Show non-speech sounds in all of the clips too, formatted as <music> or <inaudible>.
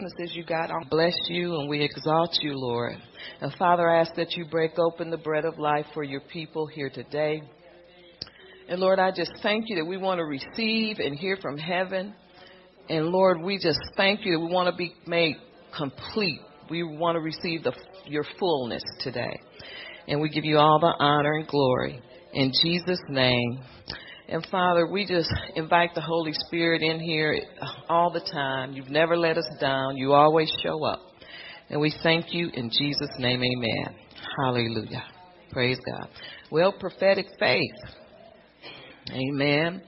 businesses you got. I bless you and we exalt you, Lord. And Father, I ask that you break open the bread of life for your people here today. And Lord, I just thank you that we want to receive and hear from heaven. And Lord, we just thank you that we want to be made complete. We want to receive the, your fullness today. And we give you all the honor and glory. In Jesus' name. And Father, we just invite the Holy Spirit in here all the time. You've never let us down. You always show up. And we thank you in Jesus' name, amen. Hallelujah. Praise God. Well, prophetic faith. Amen.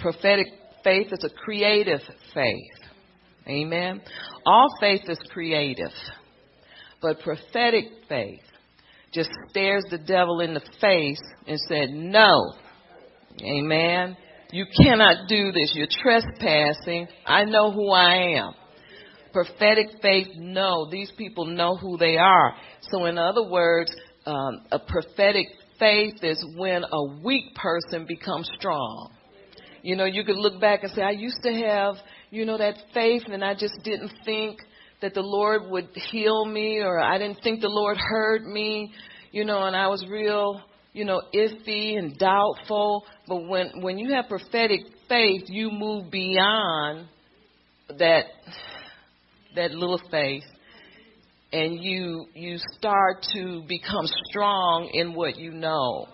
Prophetic faith is a creative faith. Amen. All faith is creative. But prophetic faith just stares the devil in the face and said, no. Amen. You cannot do this. You're trespassing. I know who I am. Prophetic faith, no. These people know who they are. So in other words, um, a prophetic faith is when a weak person becomes strong. You know, you could look back and say, I used to have, you know, that faith and I just didn't think that the Lord would heal me or I didn't think the Lord heard me, you know, and I was real, you know, iffy and doubtful. But when, when you have prophetic faith, you move beyond that, that little faith and you, you start to become strong in what you know,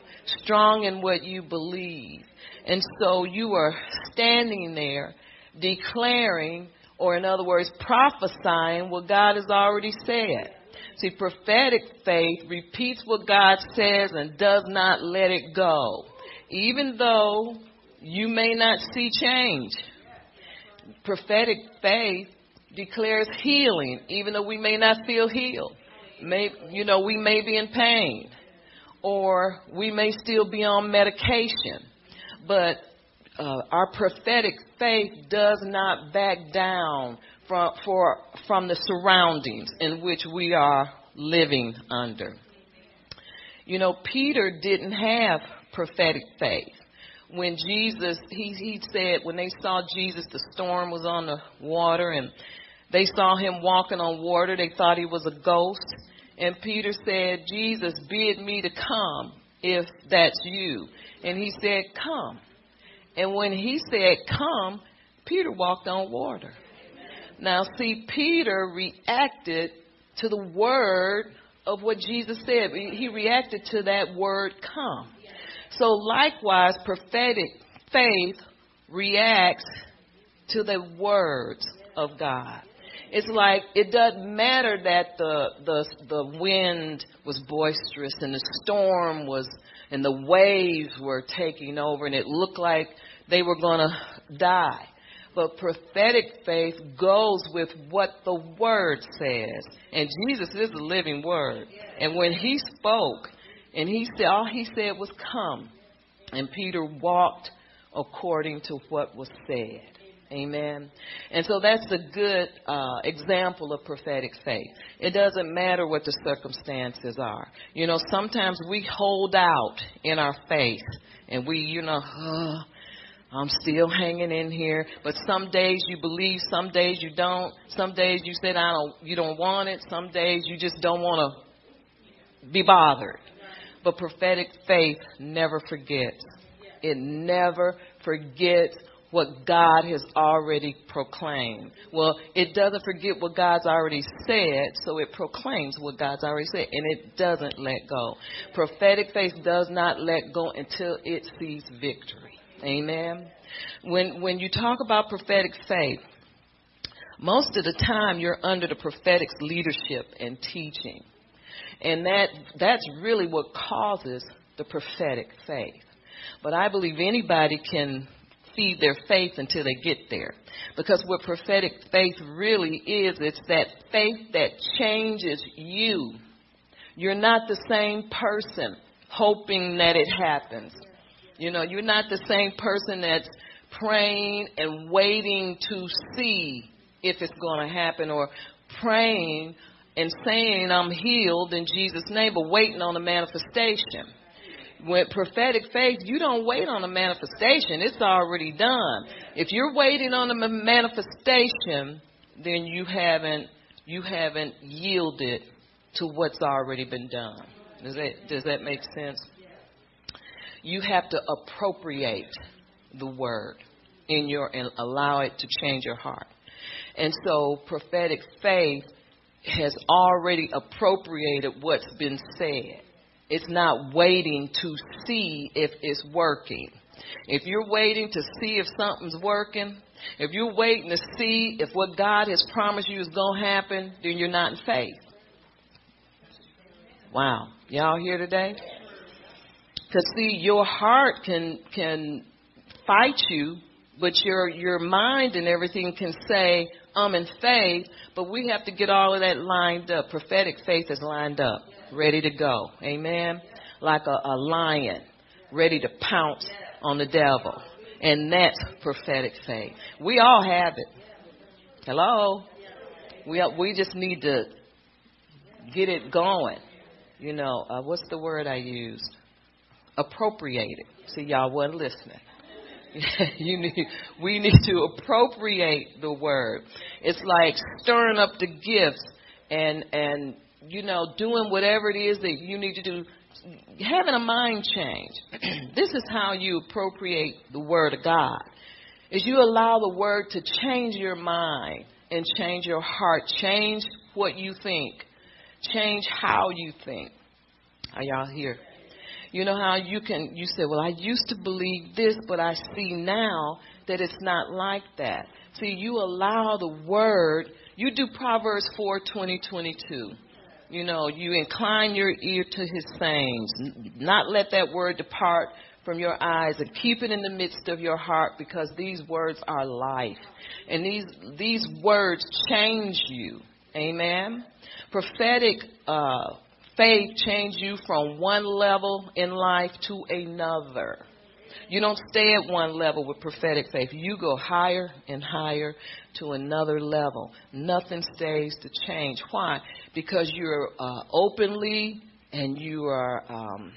strong in what you believe. And so you are standing there declaring, or in other words, prophesying what God has already said. See, prophetic faith repeats what God says and does not let it go. Even though you may not see change. Prophetic faith declares healing, even though we may not feel healed. May, you know, we may be in pain or we may still be on medication but uh, our prophetic faith does not back down from, for, from the surroundings in which we are living under. You know, Peter didn't have prophetic faith. When Jesus, he, he said, when they saw Jesus, the storm was on the water and they saw him walking on water, they thought he was a ghost. And Peter said, Jesus, bid me to come if that's you. And he said, Come. And when he said, Come, Peter walked on water. Now, see, Peter reacted to the word of what Jesus said. He reacted to that word, come. So, likewise, prophetic faith reacts to the words of God. It's like it doesn't matter that the the the wind was boisterous and the storm was and the waves were taking over and it looked like they were going to die. But prophetic faith goes with what the word says. And Jesus is the living word. And when he spoke, and he said, all he said was come. And Peter walked according to what was said. Amen. And so that's a good uh, example of prophetic faith. It doesn't matter what the circumstances are. You know, sometimes we hold out in our faith and we, you know, oh, I'm still hanging in here. But some days you believe, some days you don't. Some days you said I don't, you don't want it. Some days you just don't want to be bothered. But prophetic faith never forgets. It never forgets what God has already proclaimed. Well, it doesn't forget what God's already said, so it proclaims what God's already said, and it doesn't let go. Prophetic faith does not let go until it sees victory. Amen. When when you talk about prophetic faith, most of the time you're under the prophetic's leadership and teaching. And that that's really what causes the prophetic faith. But I believe anybody can feed their faith until they get there. Because what prophetic faith really is, it's that faith that changes you. You're not the same person hoping that it happens. You know, you're not the same person that's praying and waiting to see if it's going to happen or praying and saying I'm healed in Jesus' name, but waiting on the manifestation with prophetic faith, you don't wait on a manifestation. It's already done. If you're waiting on a manifestation, then you haven't you haven't yielded to what's already been done. Does that does that make sense? You have to appropriate the word in your and allow it to change your heart. And so prophetic faith has already appropriated what's been said. It's not waiting to see if it's working. If you're waiting to see if something's working, if you're waiting to see if what God has promised you is going to happen, then you're not in faith. Wow. Y'all here today? Cuz see your heart can can fight you, but your your mind and everything can say I'm in faith, but we have to get all of that lined up. Prophetic faith is lined up, ready to go. Amen. Like a, a lion ready to pounce on the devil. And that's prophetic faith. We all have it. Hello? We, we just need to get it going. You know, uh, what's the word I used? Appropriate it. See, y'all wasn't listening. <laughs> you need, we need to appropriate the word. It's like stirring up the gifts and, and, you know, doing whatever it is that you need to do having a mind change. <clears throat> this is how you appropriate the word of God. Is you allow the word to change your mind and change your heart, change what you think, change how you think. Are y'all here? You know how you can you say, Well, I used to believe this, but I see now that it's not like that. See, you allow the word you do Proverbs four twenty twenty two. You know, you incline your ear to his sayings, not let that word depart from your eyes and keep it in the midst of your heart because these words are life. And these, these words change you. Amen. Prophetic, uh, faith change you from one level in life to another. You don't stay at one level with prophetic faith. You go higher and higher to another level. Nothing stays to change. Why? Because you're uh, openly and you are um,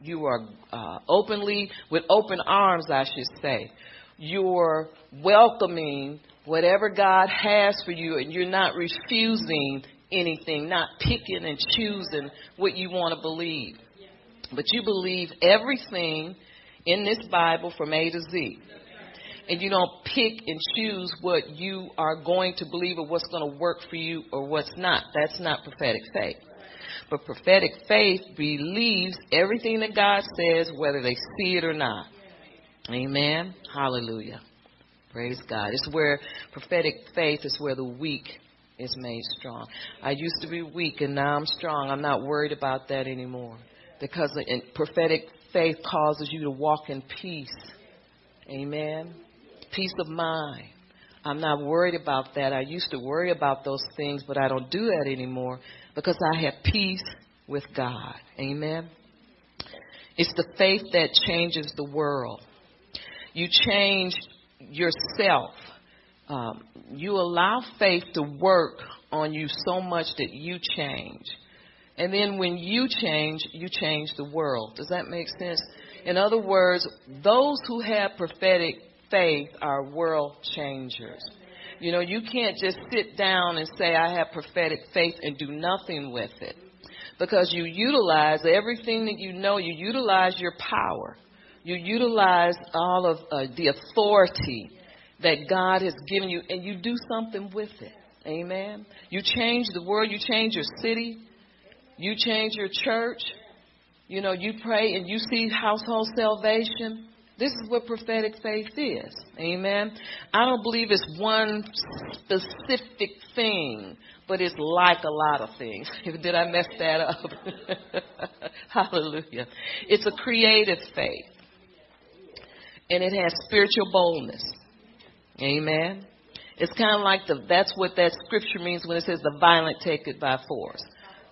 you are uh, openly with open arms, I should say. You're welcoming whatever God has for you, and you're not refusing anything, not picking and choosing what you want to believe. But you believe everything in this Bible from A to Z. And you don't pick and choose what you are going to believe or what's going to work for you or what's not. That's not prophetic faith. But prophetic faith believes everything that God says, whether they see it or not. Amen. Hallelujah. Praise God. It's where prophetic faith is where the weak is made strong. I used to be weak and now I'm strong. I'm not worried about that anymore because prophetic faith causes you to walk in peace. Amen. Peace of mind. I'm not worried about that. I used to worry about those things, but I don't do that anymore because I have peace with God. Amen. It's the faith that changes the world. You change yourself. Um, you allow faith to work on you so much that you change. And then when you change, you change the world. Does that make sense? In other words, those who have prophetic faith are world changers. You know, you can't just sit down and say, I have prophetic faith and do nothing with it. Because you utilize everything that you know, you utilize your power. You utilize all of uh, the authority that God has given you, and you do something with it. Amen. You change the world, you change your city, you change your church. You know, you pray and you see household salvation. This is what prophetic faith is. Amen. I don't believe it's one specific thing, but it's like a lot of things. <laughs> Did I mess that up? <laughs> Hallelujah. It's a creative faith. And it has spiritual boldness. Amen. It's kind of like the, that's what that scripture means when it says the violent take it by force.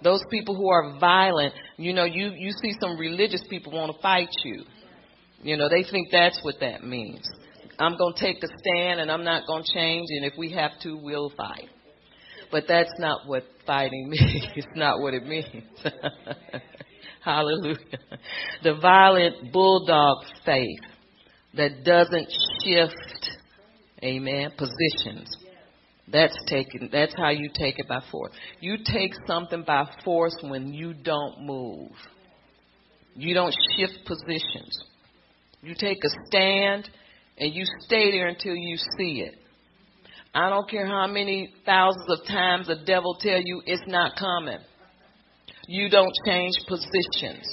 Those people who are violent, you know, you, you see some religious people want to fight you. You know, they think that's what that means. I'm going to take a stand and I'm not going to change, and if we have to, we'll fight. But that's not what fighting <laughs> means. it's not what it means. <laughs> Hallelujah. The violent bulldog faith that doesn't shift, amen, positions. That's taken. that's how you take it by force. You take something by force when you don't move. You don't shift positions. You take a stand and you stay there until you see it. I don't care how many thousands of times the devil tell you it's not coming. You don't change positions.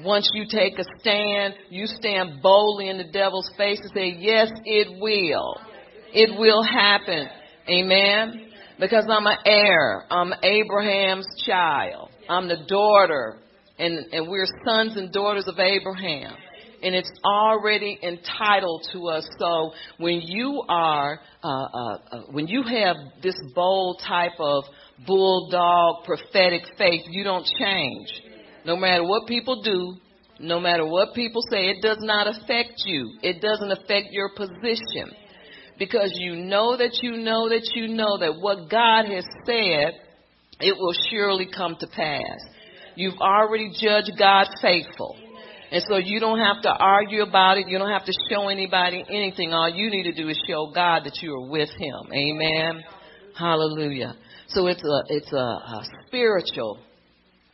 Once you take a stand, you stand boldly in the devil's face and say, yes, it will. It will happen. Amen. Because I'm an heir. I'm Abraham's child. I'm the daughter. And, and we're sons and daughters of Abraham and it's already entitled to us. So when you are, uh, uh, uh, when you have this bold type of bulldog prophetic faith, you don't change. No matter what people do, no matter what people say, it does not affect you. It doesn't affect your position. Because you know that you know that you know that what God has said, it will surely come to pass. You've already judged God faithful. And so you don't have to argue about it. You don't have to show anybody anything. All you need to do is show God that you are with Him. Amen. Hallelujah. So it's a it's a, a spiritual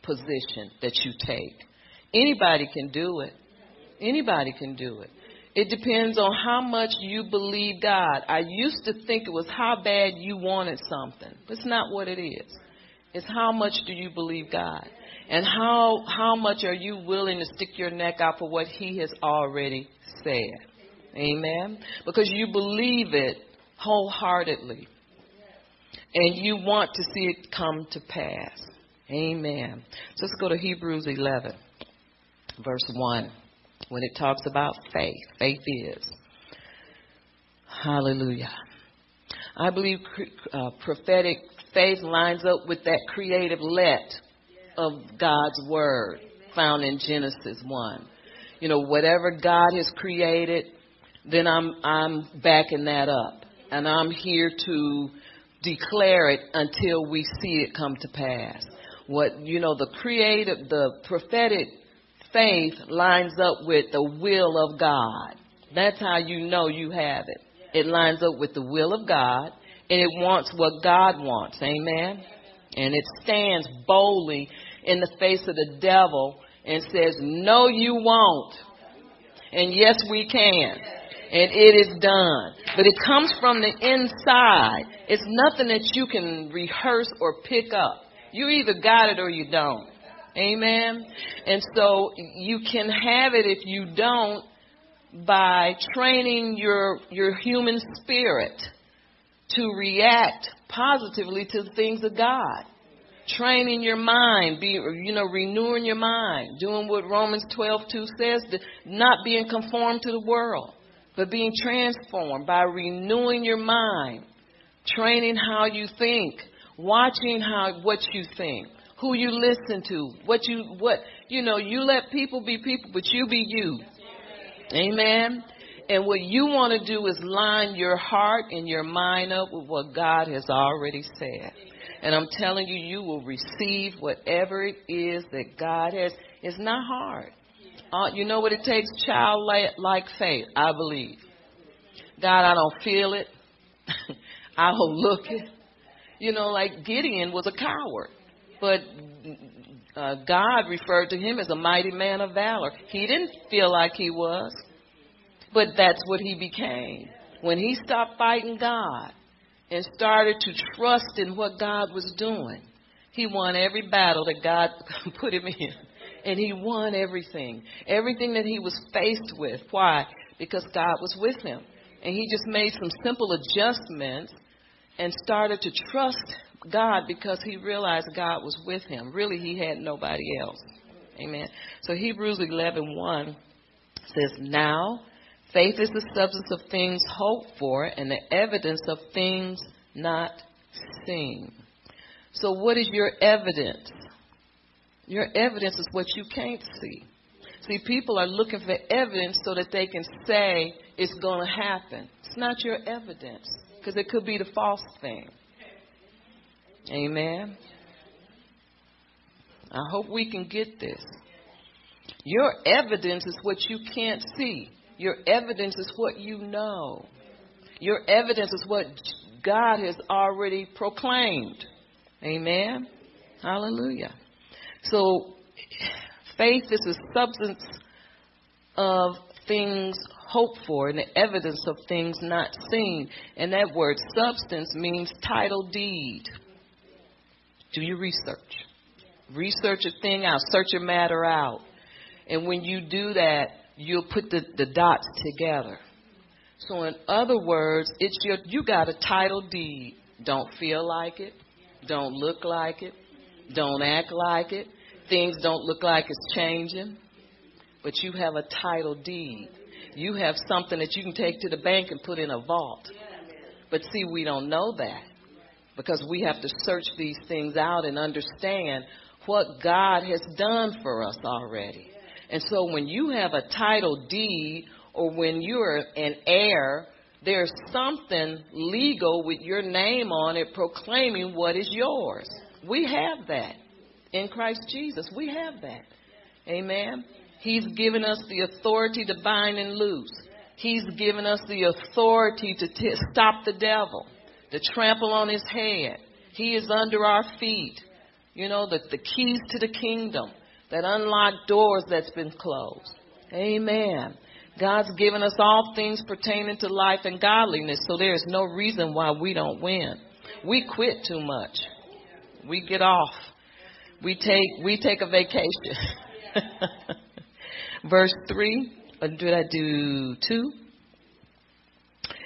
position that you take. Anybody can do it. Anybody can do it. It depends on how much you believe God. I used to think it was how bad you wanted something. That's not what it is. It's how much do you believe God? And how, how much are you willing to stick your neck out for what He has already said? Amen? Because you believe it wholeheartedly. And you want to see it come to pass. Amen. So let's go to Hebrews 11, verse 1, when it talks about faith. Faith is. Hallelujah. I believe uh, prophetic faith lines up with that creative let of God's word found in Genesis 1. You know, whatever God has created, then I'm I'm backing that up. And I'm here to declare it until we see it come to pass. What you know, the creative the prophetic faith lines up with the will of God. That's how you know you have it. It lines up with the will of God and it wants what God wants. Amen. And it stands boldly in the face of the devil and says, No, you won't. And yes, we can. And it is done. But it comes from the inside. It's nothing that you can rehearse or pick up. You either got it or you don't. Amen. And so you can have it if you don't by training your your human spirit to react positively to the things of God training your mind, be you know renewing your mind, doing what Romans 12:2 says, not being conformed to the world, but being transformed by renewing your mind, training how you think, watching how what you think, who you listen to, what you what you know, you let people be people, but you be you. Amen. And what you want to do is line your heart and your mind up with what God has already said. And I'm telling you, you will receive whatever it is that God has. It's not hard. Uh, you know what it takes? Childlike faith, I believe. God, I don't feel it. <laughs> I don't look it. You know, like Gideon was a coward, but uh, God referred to him as a mighty man of valor. He didn't feel like he was, but that's what he became. When he stopped fighting God, and started to trust in what God was doing, he won every battle that God <laughs> put him in. And he won everything. Everything that he was faced with. Why? Because God was with him. And he just made some simple adjustments and started to trust God because he realized God was with him. Really, he had nobody else. Amen. So Hebrews 11:1 says, "Now Faith is the substance of things hoped for and the evidence of things not seen. So, what is your evidence? Your evidence is what you can't see. See, people are looking for evidence so that they can say it's going to happen. It's not your evidence because it could be the false thing. Amen. I hope we can get this. Your evidence is what you can't see. Your evidence is what you know. Your evidence is what God has already proclaimed. Amen. Hallelujah. So, faith is the substance of things hoped for and the evidence of things not seen. And that word substance means title deed. Do your research. Research a thing out, search a matter out. And when you do that, you'll put the, the dots together. So in other words, it's your you got a title deed. Don't feel like it. Don't look like it. Don't act like it. Things don't look like it's changing. But you have a title deed. You have something that you can take to the bank and put in a vault. But see, we don't know that because we have to search these things out and understand what God has done for us already. And so when you have a title deed or when you're an heir, there's something legal with your name on it proclaiming what is yours. We have that in Christ Jesus. We have that. Amen. He's given us the authority to bind and loose. He's given us the authority to t- stop the devil, to trample on his head. He is under our feet. You know, the, the keys to the kingdom that unlock doors that's been closed. Amen. God's given us all things pertaining to life and godliness, so there's no reason why we don't win. We quit too much. We get off. We take we take a vacation. <laughs> Verse three. Or did I do two?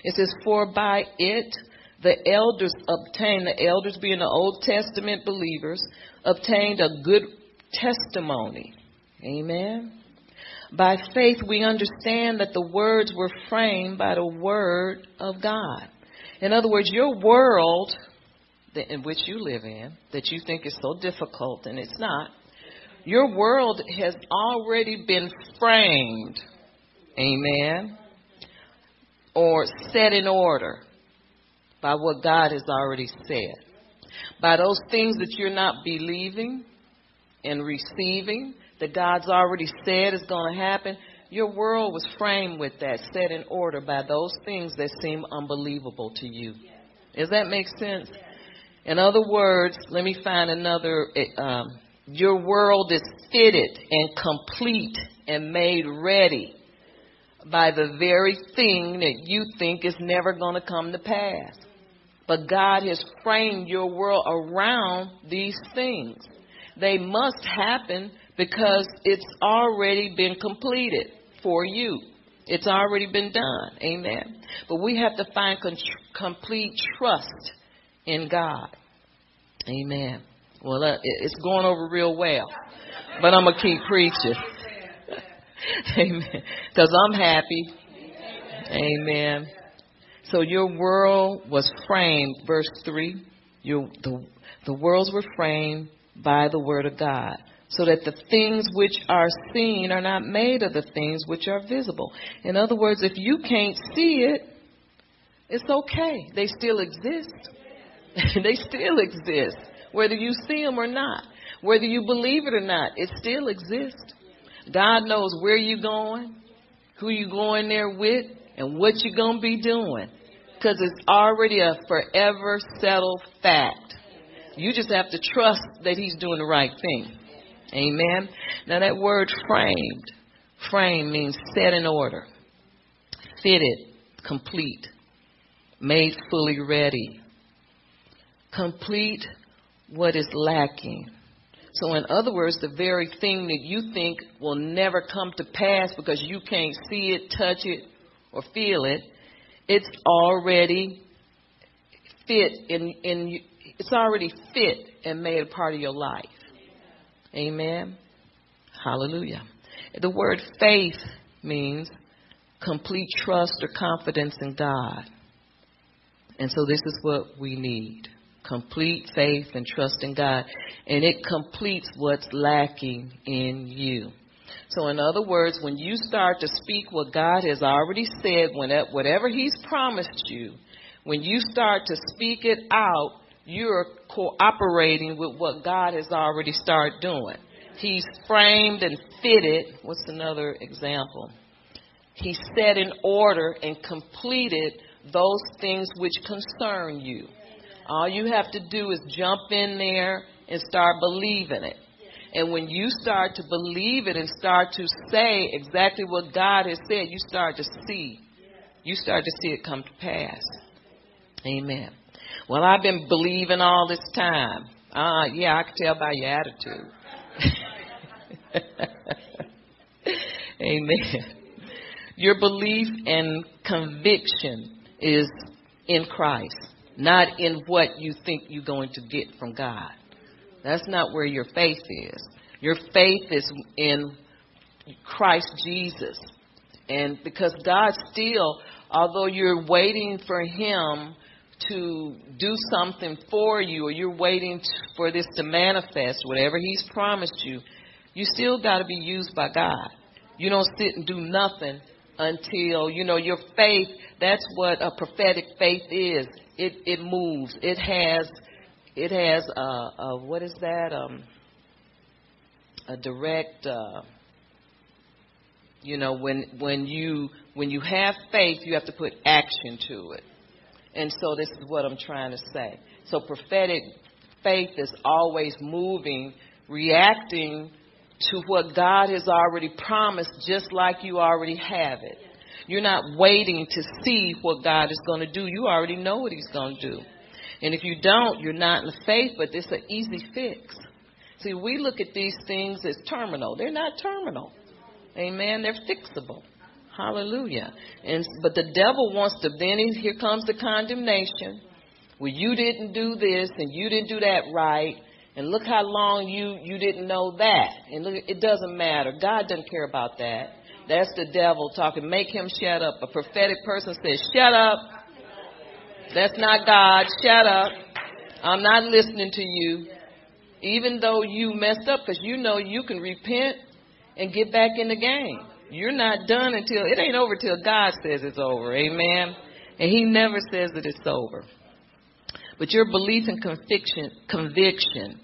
It says, For by it the elders obtained, the elders being the Old Testament believers, obtained a good testimony. Amen. By faith, we understand that the words were framed by the word of God. In other words, your world in which you live in, that you think is so difficult, and it's not, your world has already been framed. Amen. Or set in order by what God has already said. By those things that you're not believing, and receiving that God's already said is going to happen, your world was framed with that, set in order by those things that seem unbelievable to you. Does that make sense? In other words, let me find another. Eh, um, your world is fitted and complete and made ready by the very thing that you think is never going to come to pass. But God has framed your world around these things. They must happen because it's already been completed for you. It's already been done. Amen. But we have to find con- complete trust in God. Amen. Well, uh, it's going over real well, but I'm gonna keep preaching. <laughs> Amen. Because I'm happy. Amen. So your world was framed, verse three. Your the the worlds were framed by the word of God, so that the things which are seen are not made of the things which are visible. In other words, if you can't see it, it's okay. They still exist. <laughs> they still exist, whether you see them or not, whether you believe it or not. It still exists. God knows where you're going, who you're going there with, and what you're going to be doing. Because it's already a forever settled fact. You just have to trust that He's doing the right thing. Amen. Now that word framed, frame means set in order, fitted, complete, made fully ready, complete what is lacking. So, in other words, the very thing that you think will never come to pass because you can't see it, touch it, or feel it, it's already fit in, in it's already fit and made a part of your life. Amen. Hallelujah. The word faith means complete trust or confidence in God. And so this is what we need complete faith and trust in God. And it completes what's lacking in you. So, in other words, when you start to speak what God has already said, whatever He's promised you, when you start to speak it out, you're cooperating with what God has already started doing. He's framed and fitted. What's another example? He set in order and completed those things which concern you. All you have to do is jump in there and start believing it. And when you start to believe it and start to say exactly what God has said, you start to see. You start to see it come to pass. Amen. Well, I've been believing all this time. Uh, yeah, I can tell by your attitude. <laughs> Amen. Your belief and conviction is in Christ, not in what you think you're going to get from God. That's not where your faith is. Your faith is in Christ Jesus. And because God still, although you're waiting for Him to do something for you, or you're waiting for this to manifest, whatever He's promised you, you still got to be used by God. You don't sit and do nothing until, you know, your faith, that's what a prophetic faith is. It, it moves. It has it has a, a what is that? Um, a direct. Uh, you know, when when you when you have faith, you have to put action to it. And so this is what I'm trying to say. So prophetic faith is always moving, reacting to what God has already promised, just like you already have it. You're not waiting to see what God is going to do. You already know what He's going to do. And if you don't, you're not in the faith, but it's an easy fix. See, we look at these things as terminal. They're not terminal. Amen. They're fixable. Hallelujah. And but the devil wants to then here comes the condemnation. Well, you didn't do this and you didn't do that right. And look how long you you didn't know that. And look, it doesn't matter. God doesn't care about that. That's the devil talking. Make him shut up. A prophetic person says, "Shut up." That's not God. Shut up. I'm not listening to you. Even though you messed up, because you know you can repent and get back in the game. You're not done until it ain't over till God says it's over. Amen. And He never says that it's over. But your belief and conviction, conviction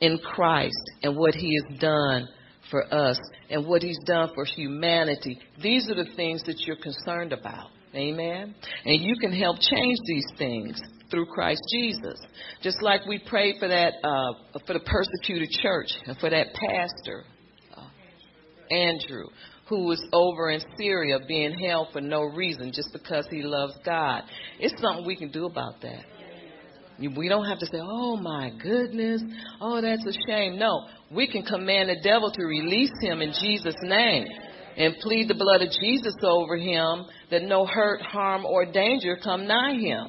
in Christ and what He has done for us and what He's done for humanity, these are the things that you're concerned about. Amen. And you can help change these things through Christ Jesus. Just like we prayed for that, uh, for the persecuted church and for that pastor, uh, Andrew, who was over in Syria being held for no reason just because he loves God. It's something we can do about that. We don't have to say, oh my goodness, oh that's a shame. No, we can command the devil to release him in Jesus' name and plead the blood of Jesus over him that no hurt, harm, or danger come nigh him.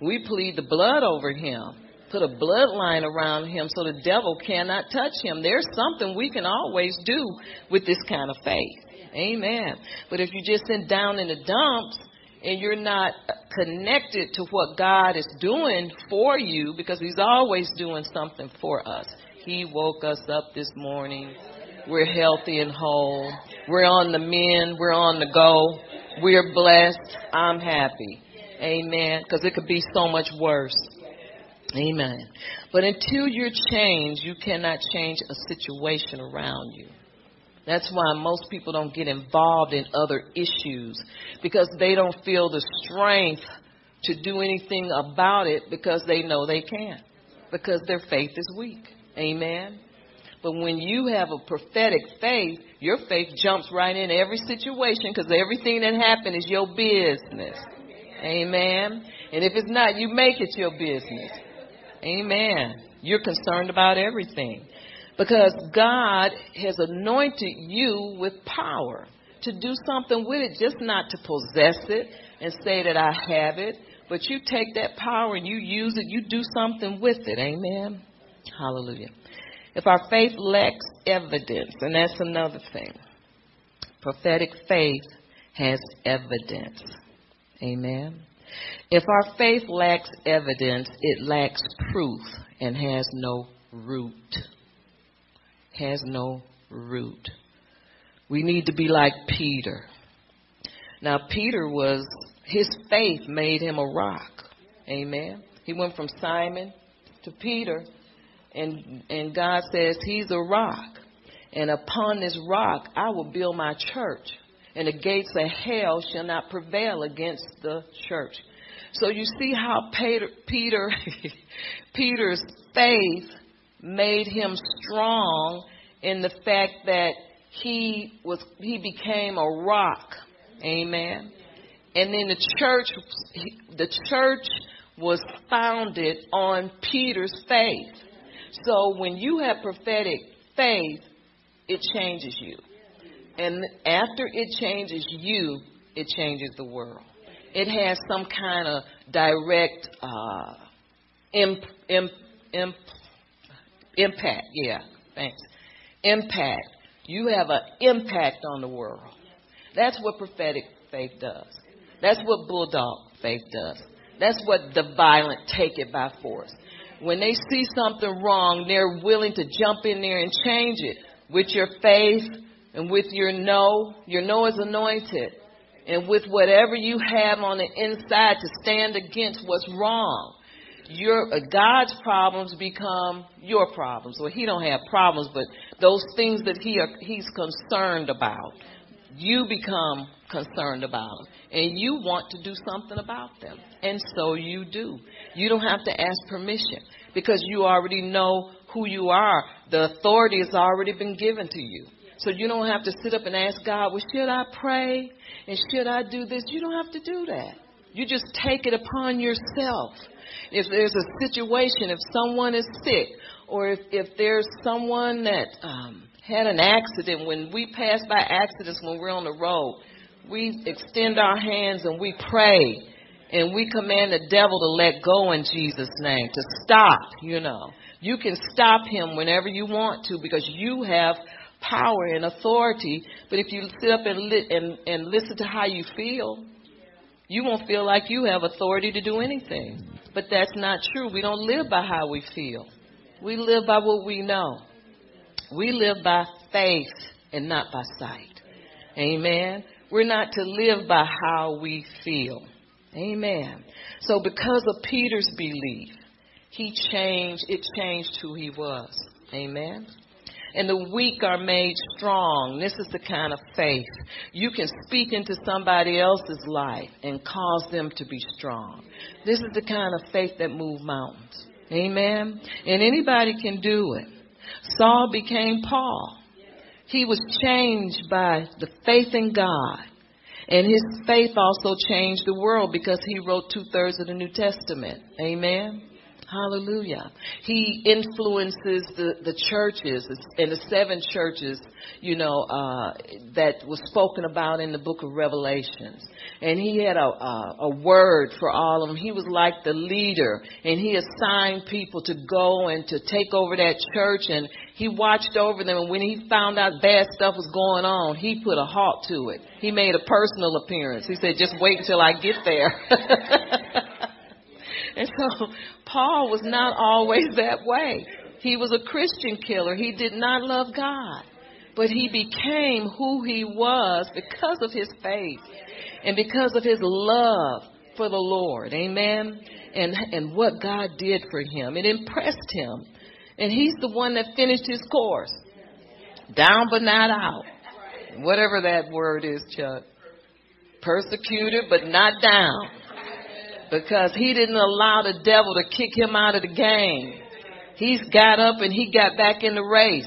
We plead the blood over him, put a bloodline around him so the devil cannot touch him. There's something we can always do with this kind of faith. Amen. But if you're just sit down in the dumps and you're not connected to what God is doing for you, because He's always doing something for us. He woke us up this morning. We're healthy and whole. We're on the mend. We're on the go. We're blessed. I'm happy. Amen. Because it could be so much worse. Amen. But until you're changed, you cannot change a situation around you. That's why most people don't get involved in other issues because they don't feel the strength to do anything about it because they know they can't. Because their faith is weak. Amen. But when you have a prophetic faith, your faith jumps right in every situation because everything that happened is your business. Amen. And if it's not, you make it your business. Amen. You're concerned about everything because God has anointed you with power to do something with it, just not to possess it and say that I have it, but you take that power and you use it, you do something with it. Amen. Hallelujah. If our faith lacks evidence, and that's another thing, prophetic faith has evidence. Amen. If our faith lacks evidence, it lacks proof and has no root. Has no root. We need to be like Peter. Now, Peter was, his faith made him a rock. Amen. He went from Simon to Peter and and God says he's a rock. And upon this rock I will build my church, and the gates of hell shall not prevail against the church. So you see how Peter, Peter <laughs> Peter's faith made him strong in the fact that he was he became a rock. Amen. And then the church the church was founded on Peter's faith. So when you have prophetic faith, it changes you. And after it changes you, it changes the world. It has some kind of direct uh, imp, imp, imp, impact. Yeah, thanks. Impact. You have an impact on the world. That's what prophetic faith does. That's what bulldog faith does. That's what the violent take it by force. When they see something wrong, they're willing to jump in there and change it with your faith and with your no. Your no is anointed. And with whatever you have on the inside to stand against what's wrong. Your uh, God's problems become your problems. Well, He don't have problems, but those things that He are, He's concerned about, you become concerned about and you want to do something about them, and so you do. You don't have to ask permission because you already know who you are. The authority has already been given to you. So you don't have to sit up and ask God, well, should I pray? And should I do this? You don't have to do that. You just take it upon yourself. If there's a situation, if someone is sick, or if, if there's someone that um, had an accident, when we pass by accidents when we're on the road, we extend our hands and we pray and we command the devil to let go in Jesus' name, to stop, you know. You can stop him whenever you want to because you have power and authority. But if you sit up and, li- and, and listen to how you feel, you won't feel like you have authority to do anything. But that's not true. We don't live by how we feel. We live by what we know. We live by faith and not by sight. Amen. We're not to live by how we feel. Amen. So because of Peter's belief, he changed, it changed who he was. Amen. And the weak are made strong. This is the kind of faith. You can speak into somebody else's life and cause them to be strong. This is the kind of faith that moves mountains. Amen. And anybody can do it. Saul became Paul. He was changed by the faith in God. And his faith also changed the world because he wrote two thirds of the New Testament. Amen. Hallelujah. He influences the, the churches and the seven churches, you know, uh, that was spoken about in the book of Revelations. And he had a, a, a word for all of them. He was like the leader and he assigned people to go and to take over that church and he watched over them and when he found out bad stuff was going on, he put a halt to it. He made a personal appearance. He said, just wait until I get there. <laughs> <laughs> And so Paul was not always that way. He was a Christian killer. He did not love God. But he became who he was because of his faith and because of his love for the Lord. Amen. And and what God did for him. It impressed him. And he's the one that finished his course. Down but not out. Whatever that word is, Chuck. Persecuted but not down because he didn't allow the devil to kick him out of the game. He's got up and he got back in the race.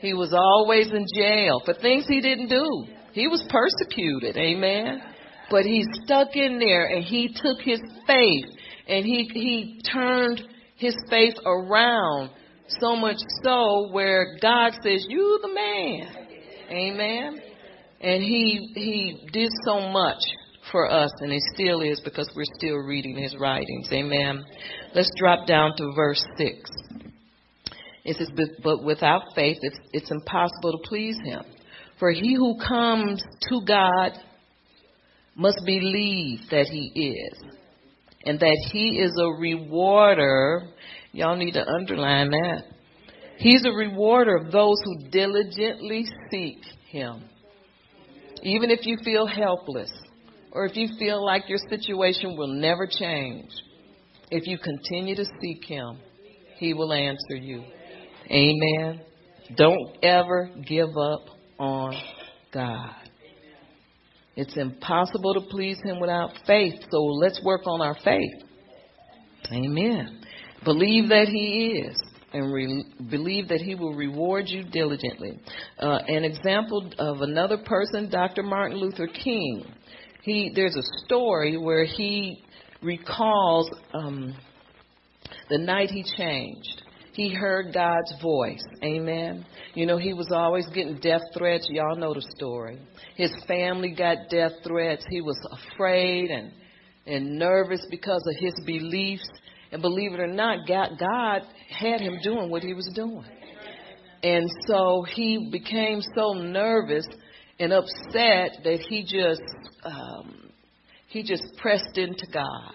He was always in jail for things he didn't do. He was persecuted, amen. But he stuck in there and he took his faith and he he turned his faith around so much so where God says, "You the man." Amen. And he he did so much for us, and it still is because we're still reading his writings. Amen. Let's drop down to verse 6. It says, But without faith, it's, it's impossible to please him. For he who comes to God must believe that he is, and that he is a rewarder. Y'all need to underline that. He's a rewarder of those who diligently seek him. Even if you feel helpless, or if you feel like your situation will never change, if you continue to seek Him, He will answer you. Amen. Don't ever give up on God. It's impossible to please Him without faith. So let's work on our faith. Amen. Believe that He is and re- believe that He will reward you diligently. Uh, an example of another person, Dr. Martin Luther King. He there's a story where he recalls um, the night he changed. He heard God's voice. Amen. You know, he was always getting death threats. Y'all know the story. His family got death threats. He was afraid and and nervous because of his beliefs. And believe it or not, God, God had him doing what he was doing. And so he became so nervous and upset that he just um, he just pressed into God.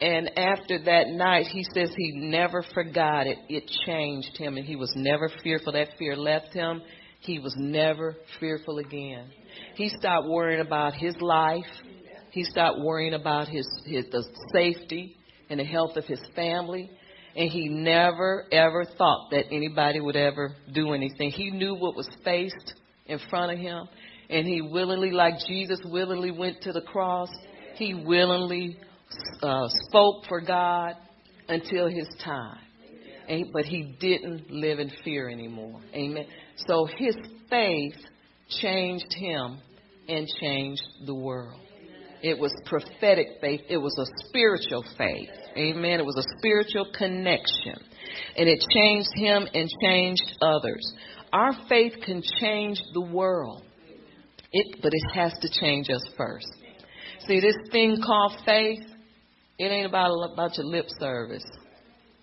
And after that night, he says he never forgot it. It changed him, and he was never fearful. That fear left him. He was never fearful again. He stopped worrying about his life. He stopped worrying about his, his the safety and the health of his family. And he never ever thought that anybody would ever do anything. He knew what was faced in front of him, and he willingly, like Jesus willingly went to the cross, he willingly uh, spoke for God until his time. And, but he didn't live in fear anymore. Amen. So his faith changed him and changed the world. It was prophetic faith. It was a spiritual faith. Amen. It was a spiritual connection. And it changed him and changed others. Our faith can change the world. It, but it has to change us first. See, this thing called faith, it ain't about about your lip service,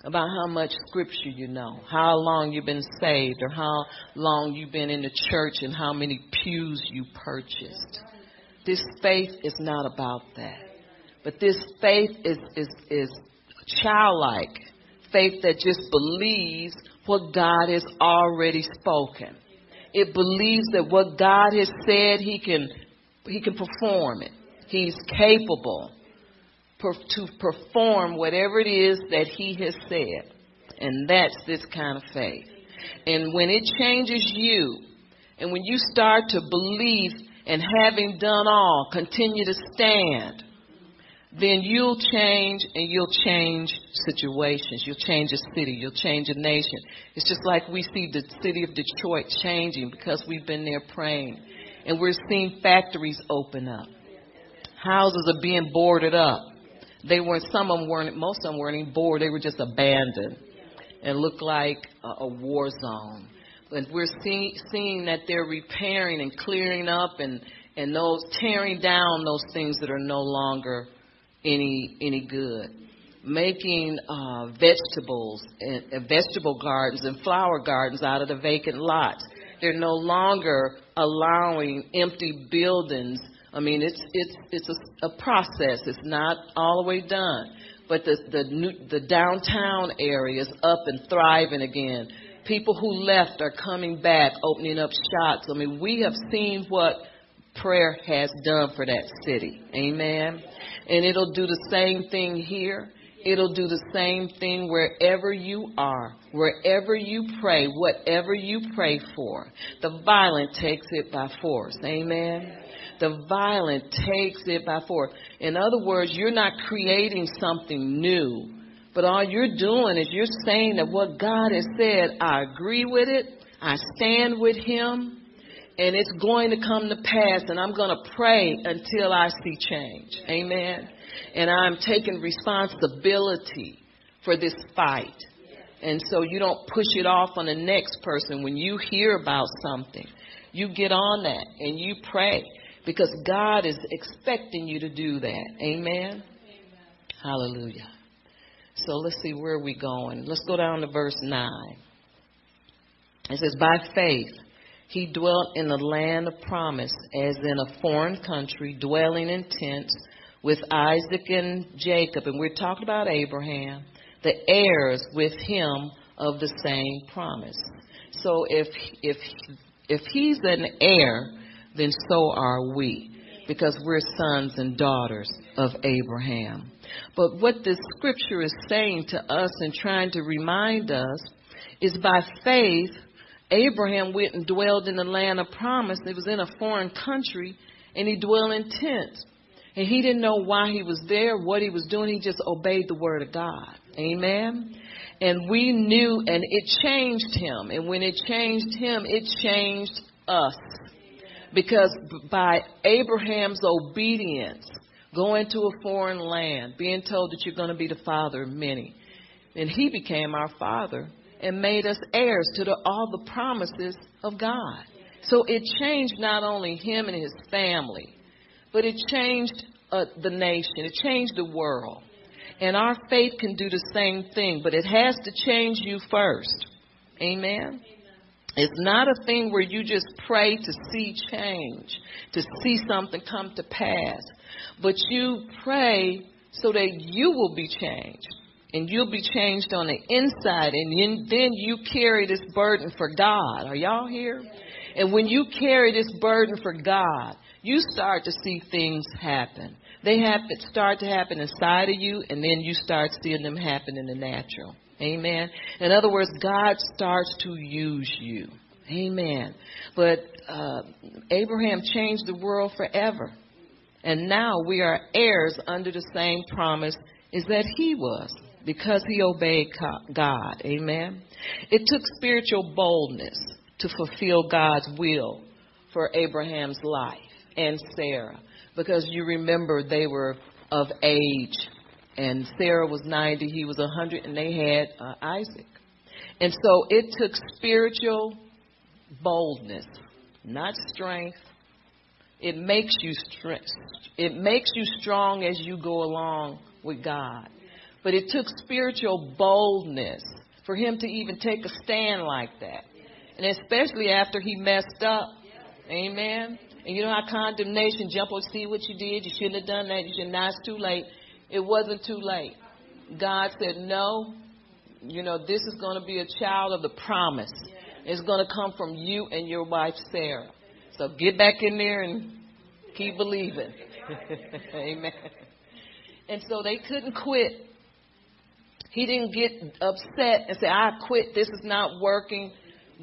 about how much scripture you know, how long you've been saved, or how long you've been in the church, and how many pews you purchased. This faith is not about that, but this faith is is is childlike faith that just believes what God has already spoken. It believes that what God has said, He can He can perform it. He's capable per, to perform whatever it is that He has said. And that's this kind of faith. And when it changes you, and when you start to believe and having done all, continue to stand, then you'll change and you'll change situations. You'll change a city. You'll change a nation. It's just like we see the city of Detroit changing because we've been there praying. And we're seeing factories open up. Houses are being boarded up. They weren't, some of them weren't, most of them weren't even boarded. They were just abandoned and looked like a, a war zone. And we're see, seeing that they're repairing and clearing up and, and those tearing down those things that are no longer any any good. Making uh, vegetables and vegetable gardens and flower gardens out of the vacant lots. They're no longer allowing empty buildings I mean, it's it's it's a, a process. It's not all the way done, but the the new, the downtown area is up and thriving again. People who left are coming back, opening up shops. I mean, we have seen what prayer has done for that city. Amen. And it'll do the same thing here. It'll do the same thing wherever you are, wherever you pray, whatever you pray for. The violent takes it by force. Amen the violent takes it by force. In other words, you're not creating something new, but all you're doing is you're saying that what God has said, I agree with it, I stand with Him, and it's going to come to pass, and I'm going to pray until I see change. Amen. And I'm taking responsibility for this fight. And so you don't push it off on the next person. When you hear about something, you get on that and you pray because God is expecting you to do that. Amen? Amen. Hallelujah. So let's see where are we going. Let's go down to verse 9. It says, By faith he dwelt in the land of promise, as in a foreign country, dwelling in tents with Isaac and Jacob. And we're talking about Abraham, the heirs with him of the same promise. So if if if he's an heir, then so are we, because we're sons and daughters of Abraham. But what this scripture is saying to us and trying to remind us is by faith, Abraham went and dwelled in the land of promise. It was in a foreign country, and he dwelled in tents. And he didn't know why he was there, what he was doing. He just obeyed the word of God. Amen. And we knew, and it changed him. And when it changed him, it changed us. Because by Abraham's obedience, going to a foreign land, being told that you're going to be the father of many, and he became our father and made us heirs to the, all the promises of God. So it changed not only him and his family, but it changed uh, the nation. It changed the world. And our faith can do the same thing, but it has to change you first. Amen. It's not a thing where you just pray to see change, to see something come to pass, but you pray so that you will be changed. And you'll be changed on the inside, and then you carry this burden for God. Are y'all here? And when you carry this burden for God, you start to see things happen. They start to happen inside of you, and then you start seeing them happen in the natural. Amen. In other words, God starts to use you. Amen. But uh, Abraham changed the world forever. And now we are heirs under the same promise as that he was because he obeyed God. Amen. It took spiritual boldness to fulfill God's will for Abraham's life and Sarah because you remember they were of age and Sarah was 90, he was 100 and they had uh, Isaac. And so it took spiritual boldness, not strength. It makes you strength. It makes you strong as you go along with God. But it took spiritual boldness for him to even take a stand like that. And especially after he messed up. Amen. And you know how condemnation jump on, see what you did, you shouldn't have done that, you should not, it's too late. It wasn't too late. God said, No, you know, this is going to be a child of the promise. It's going to come from you and your wife, Sarah. So get back in there and keep believing. <laughs> Amen. And so they couldn't quit. He didn't get upset and say, I quit. This is not working.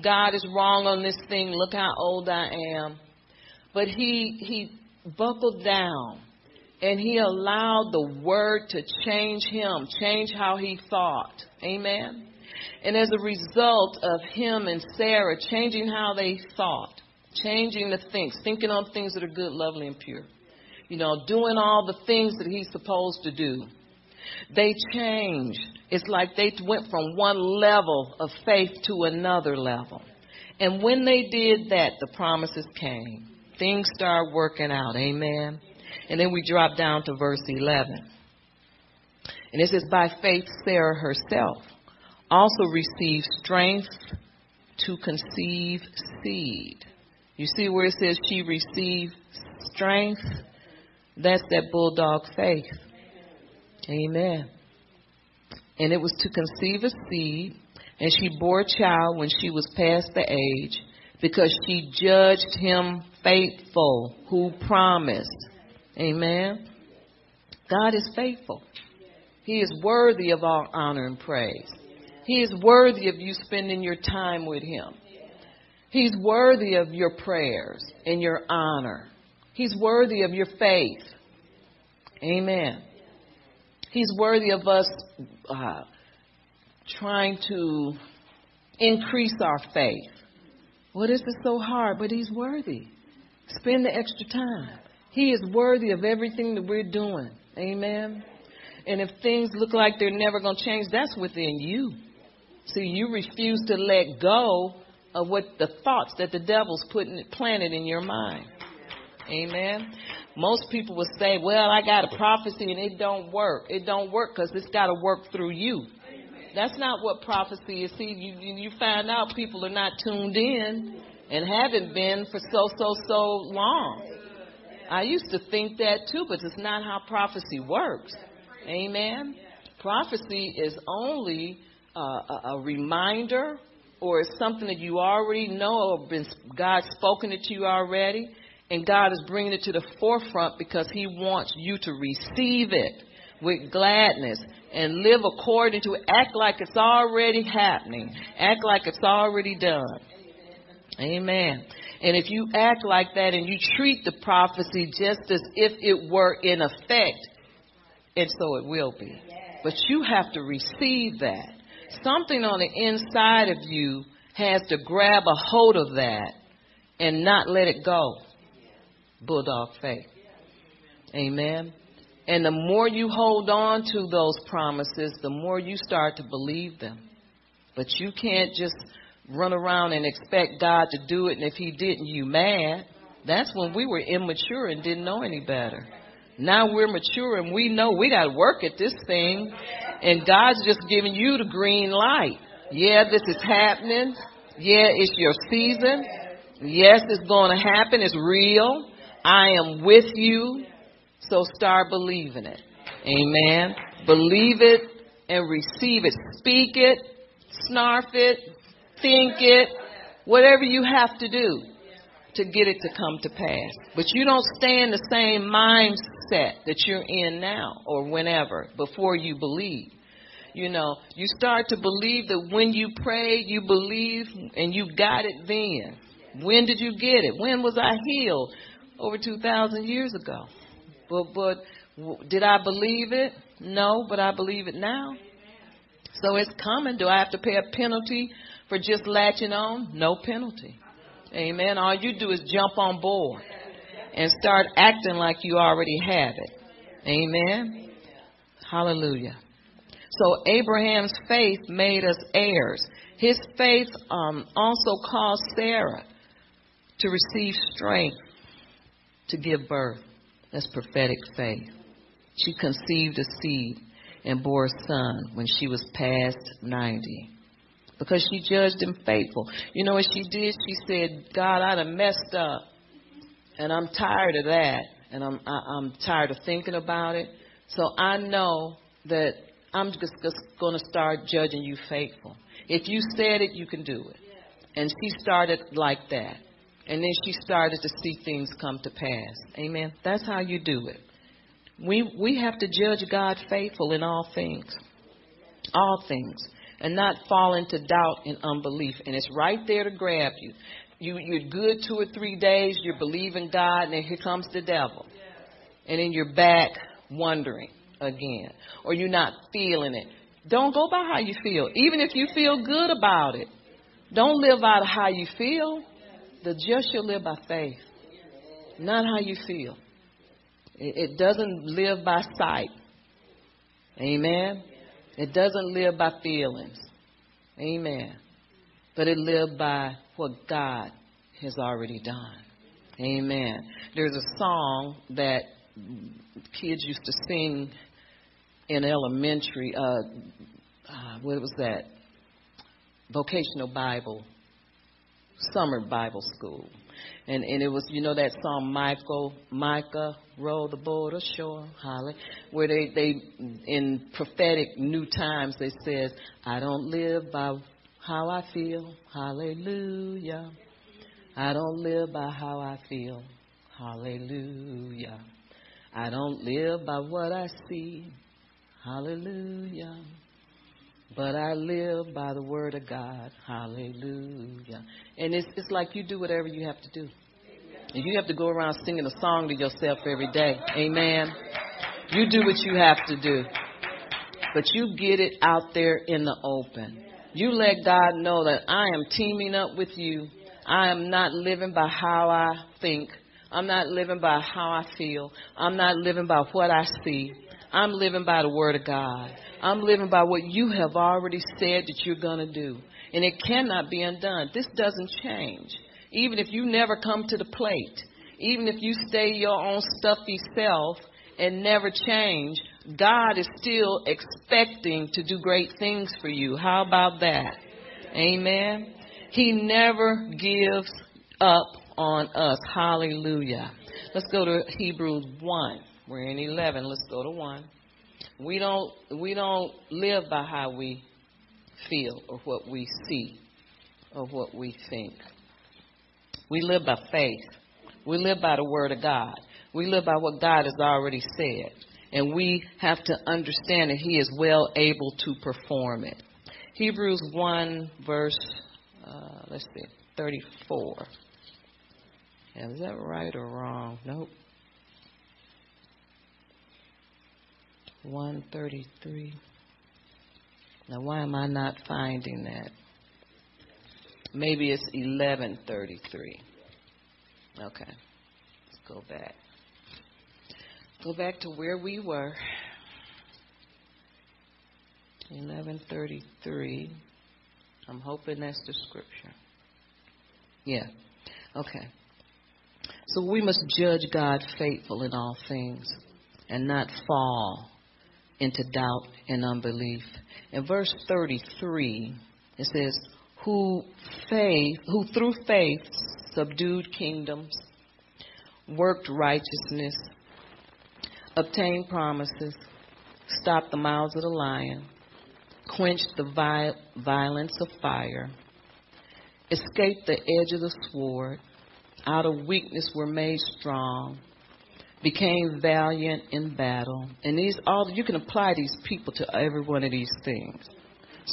God is wrong on this thing. Look how old I am. But he, he buckled down and he allowed the word to change him, change how he thought. Amen. And as a result of him and Sarah changing how they thought, changing the things, thinking on things that are good, lovely, and pure, you know, doing all the things that he's supposed to do, they changed. It's like they went from one level of faith to another level. And when they did that, the promises came. Things started working out. Amen. And then we drop down to verse 11. And it says, By faith, Sarah herself also received strength to conceive seed. You see where it says she received strength? That's that bulldog faith. Amen. And it was to conceive a seed, and she bore a child when she was past the age, because she judged him faithful who promised. Amen. God is faithful. He is worthy of all honor and praise. He is worthy of you spending your time with Him. He's worthy of your prayers and your honor. He's worthy of your faith. Amen. He's worthy of us uh, trying to increase our faith. What is it so hard? But He's worthy. Spend the extra time. He is worthy of everything that we're doing. Amen. And if things look like they're never going to change, that's within you. See, you refuse to let go of what the thoughts that the devil's putting planted in your mind. Amen. Most people will say, "Well, I got a prophecy and it don't work. It don't work because it's got to work through you." That's not what prophecy is. See, you you find out people are not tuned in and haven't been for so so so long. I used to think that too, but it's not how prophecy works. Amen. Prophecy is only uh, a, a reminder or it's something that you already know or been God's spoken it to you already and God is bringing it to the forefront because he wants you to receive it with gladness and live according to it. Act like it's already happening. Act like it's already done. Amen. And if you act like that and you treat the prophecy just as if it were in effect, and so it will be. But you have to receive that. Something on the inside of you has to grab a hold of that and not let it go. Bulldog faith. Amen. And the more you hold on to those promises, the more you start to believe them. But you can't just run around and expect God to do it, and if He didn't, you mad. That's when we were immature and didn't know any better. Now we're mature and we know we got to work at this thing, and God's just giving you the green light. Yeah, this is happening. Yeah, it's your season. Yes, it's going to happen. It's real. I am with you. So start believing it. Amen. Believe it and receive it. Speak it, snarf it, think it, whatever you have to do to get it to come to pass. But you don't stay in the same mindset that you're in now or whenever before you believe. You know, you start to believe that when you prayed, you believe and you got it then. When did you get it? When was I healed? Over 2,000 years ago. But, but did I believe it? No, but I believe it now. So it's coming. Do I have to pay a penalty for just latching on? No penalty. Amen. All you do is jump on board and start acting like you already have it. Amen. Hallelujah. So Abraham's faith made us heirs. His faith um, also caused Sarah to receive strength to give birth. That's prophetic faith. She conceived a seed and bore a son when she was past 90 because she judged him faithful. You know what she did? She said, God, I done messed up and I'm tired of that and I'm, I, I'm tired of thinking about it. So I know that I'm just, just going to start judging you faithful. If you said it, you can do it. And she started like that. And then she started to see things come to pass. Amen. That's how you do it. We we have to judge God faithful in all things. All things. And not fall into doubt and unbelief. And it's right there to grab you. You you're good two or three days, you're believing God, and then here comes the devil. And then you're back wondering again. Or you're not feeling it. Don't go by how you feel. Even if you feel good about it. Don't live out of how you feel. The just shall live by faith, not how you feel. It, doesn't live by sight. Amen. It doesn't live by feelings. Amen. But it lives by what God has already done. Amen. There's a song that kids used to sing in elementary. Uh, uh, what was that? Vocational Bible summer Bible school. And and it was you know that song Michael Micah roll the boat ashore, Holly, where they they in prophetic new times they says I don't live by how I feel, hallelujah. I don't live by how I feel, hallelujah. I don't live by what I see, hallelujah. But I live by the word of God. Hallelujah. And it's, it's like you do whatever you have to do. And you have to go around singing a song to yourself every day. Amen. You do what you have to do. But you get it out there in the open. You let God know that I am teaming up with you. I am not living by how I think. I'm not living by how I feel. I'm not living by what I see. I'm living by the word of God. I'm living by what you have already said that you're going to do. And it cannot be undone. This doesn't change. Even if you never come to the plate, even if you stay your own stuffy self and never change, God is still expecting to do great things for you. How about that? Amen. He never gives up on us. Hallelujah. Let's go to Hebrews 1. We're in 11. Let's go to 1. We don't we don't live by how we feel or what we see or what we think. We live by faith. We live by the word of God. We live by what God has already said. And we have to understand that He is well able to perform it. Hebrews 1, verse, uh, let's see, 34. Is that right or wrong? Nope. 133. Now, why am I not finding that? Maybe it's 1133. Okay. Let's go back. Go back to where we were. 1133. I'm hoping that's the scripture. Yeah. Okay. So we must judge God faithful in all things and not fall into doubt and unbelief. In verse 33, it says, who faith, who through faith subdued kingdoms, worked righteousness, obtained promises, stopped the mouths of the lion, quenched the violence of fire, escaped the edge of the sword, out of weakness were made strong, became valiant in battle. And these all you can apply these people to every one of these things.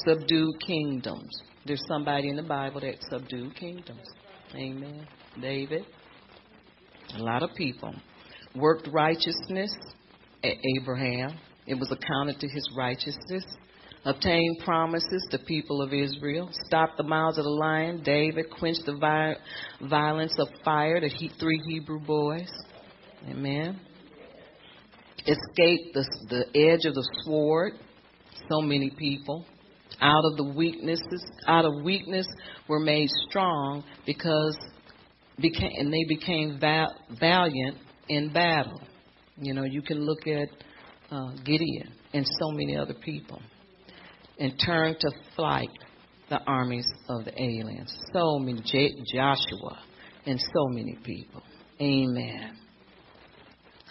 Subdue kingdoms. There's somebody in the Bible that subdued kingdoms. Amen. David. A lot of people. Worked righteousness at Abraham. It was accounted to his righteousness obtained promises to people of Israel, stopped the mouths of the lion, David quenched the violence of fire, he- three Hebrew boys. Amen. Escape the, the edge of the sword, so many people. Out of the weaknesses, out of weakness were made strong because became, and they became va- valiant in battle. You know, you can look at uh, Gideon and so many other people and turn to flight the armies of the aliens. So many, J- Joshua and so many people. Amen.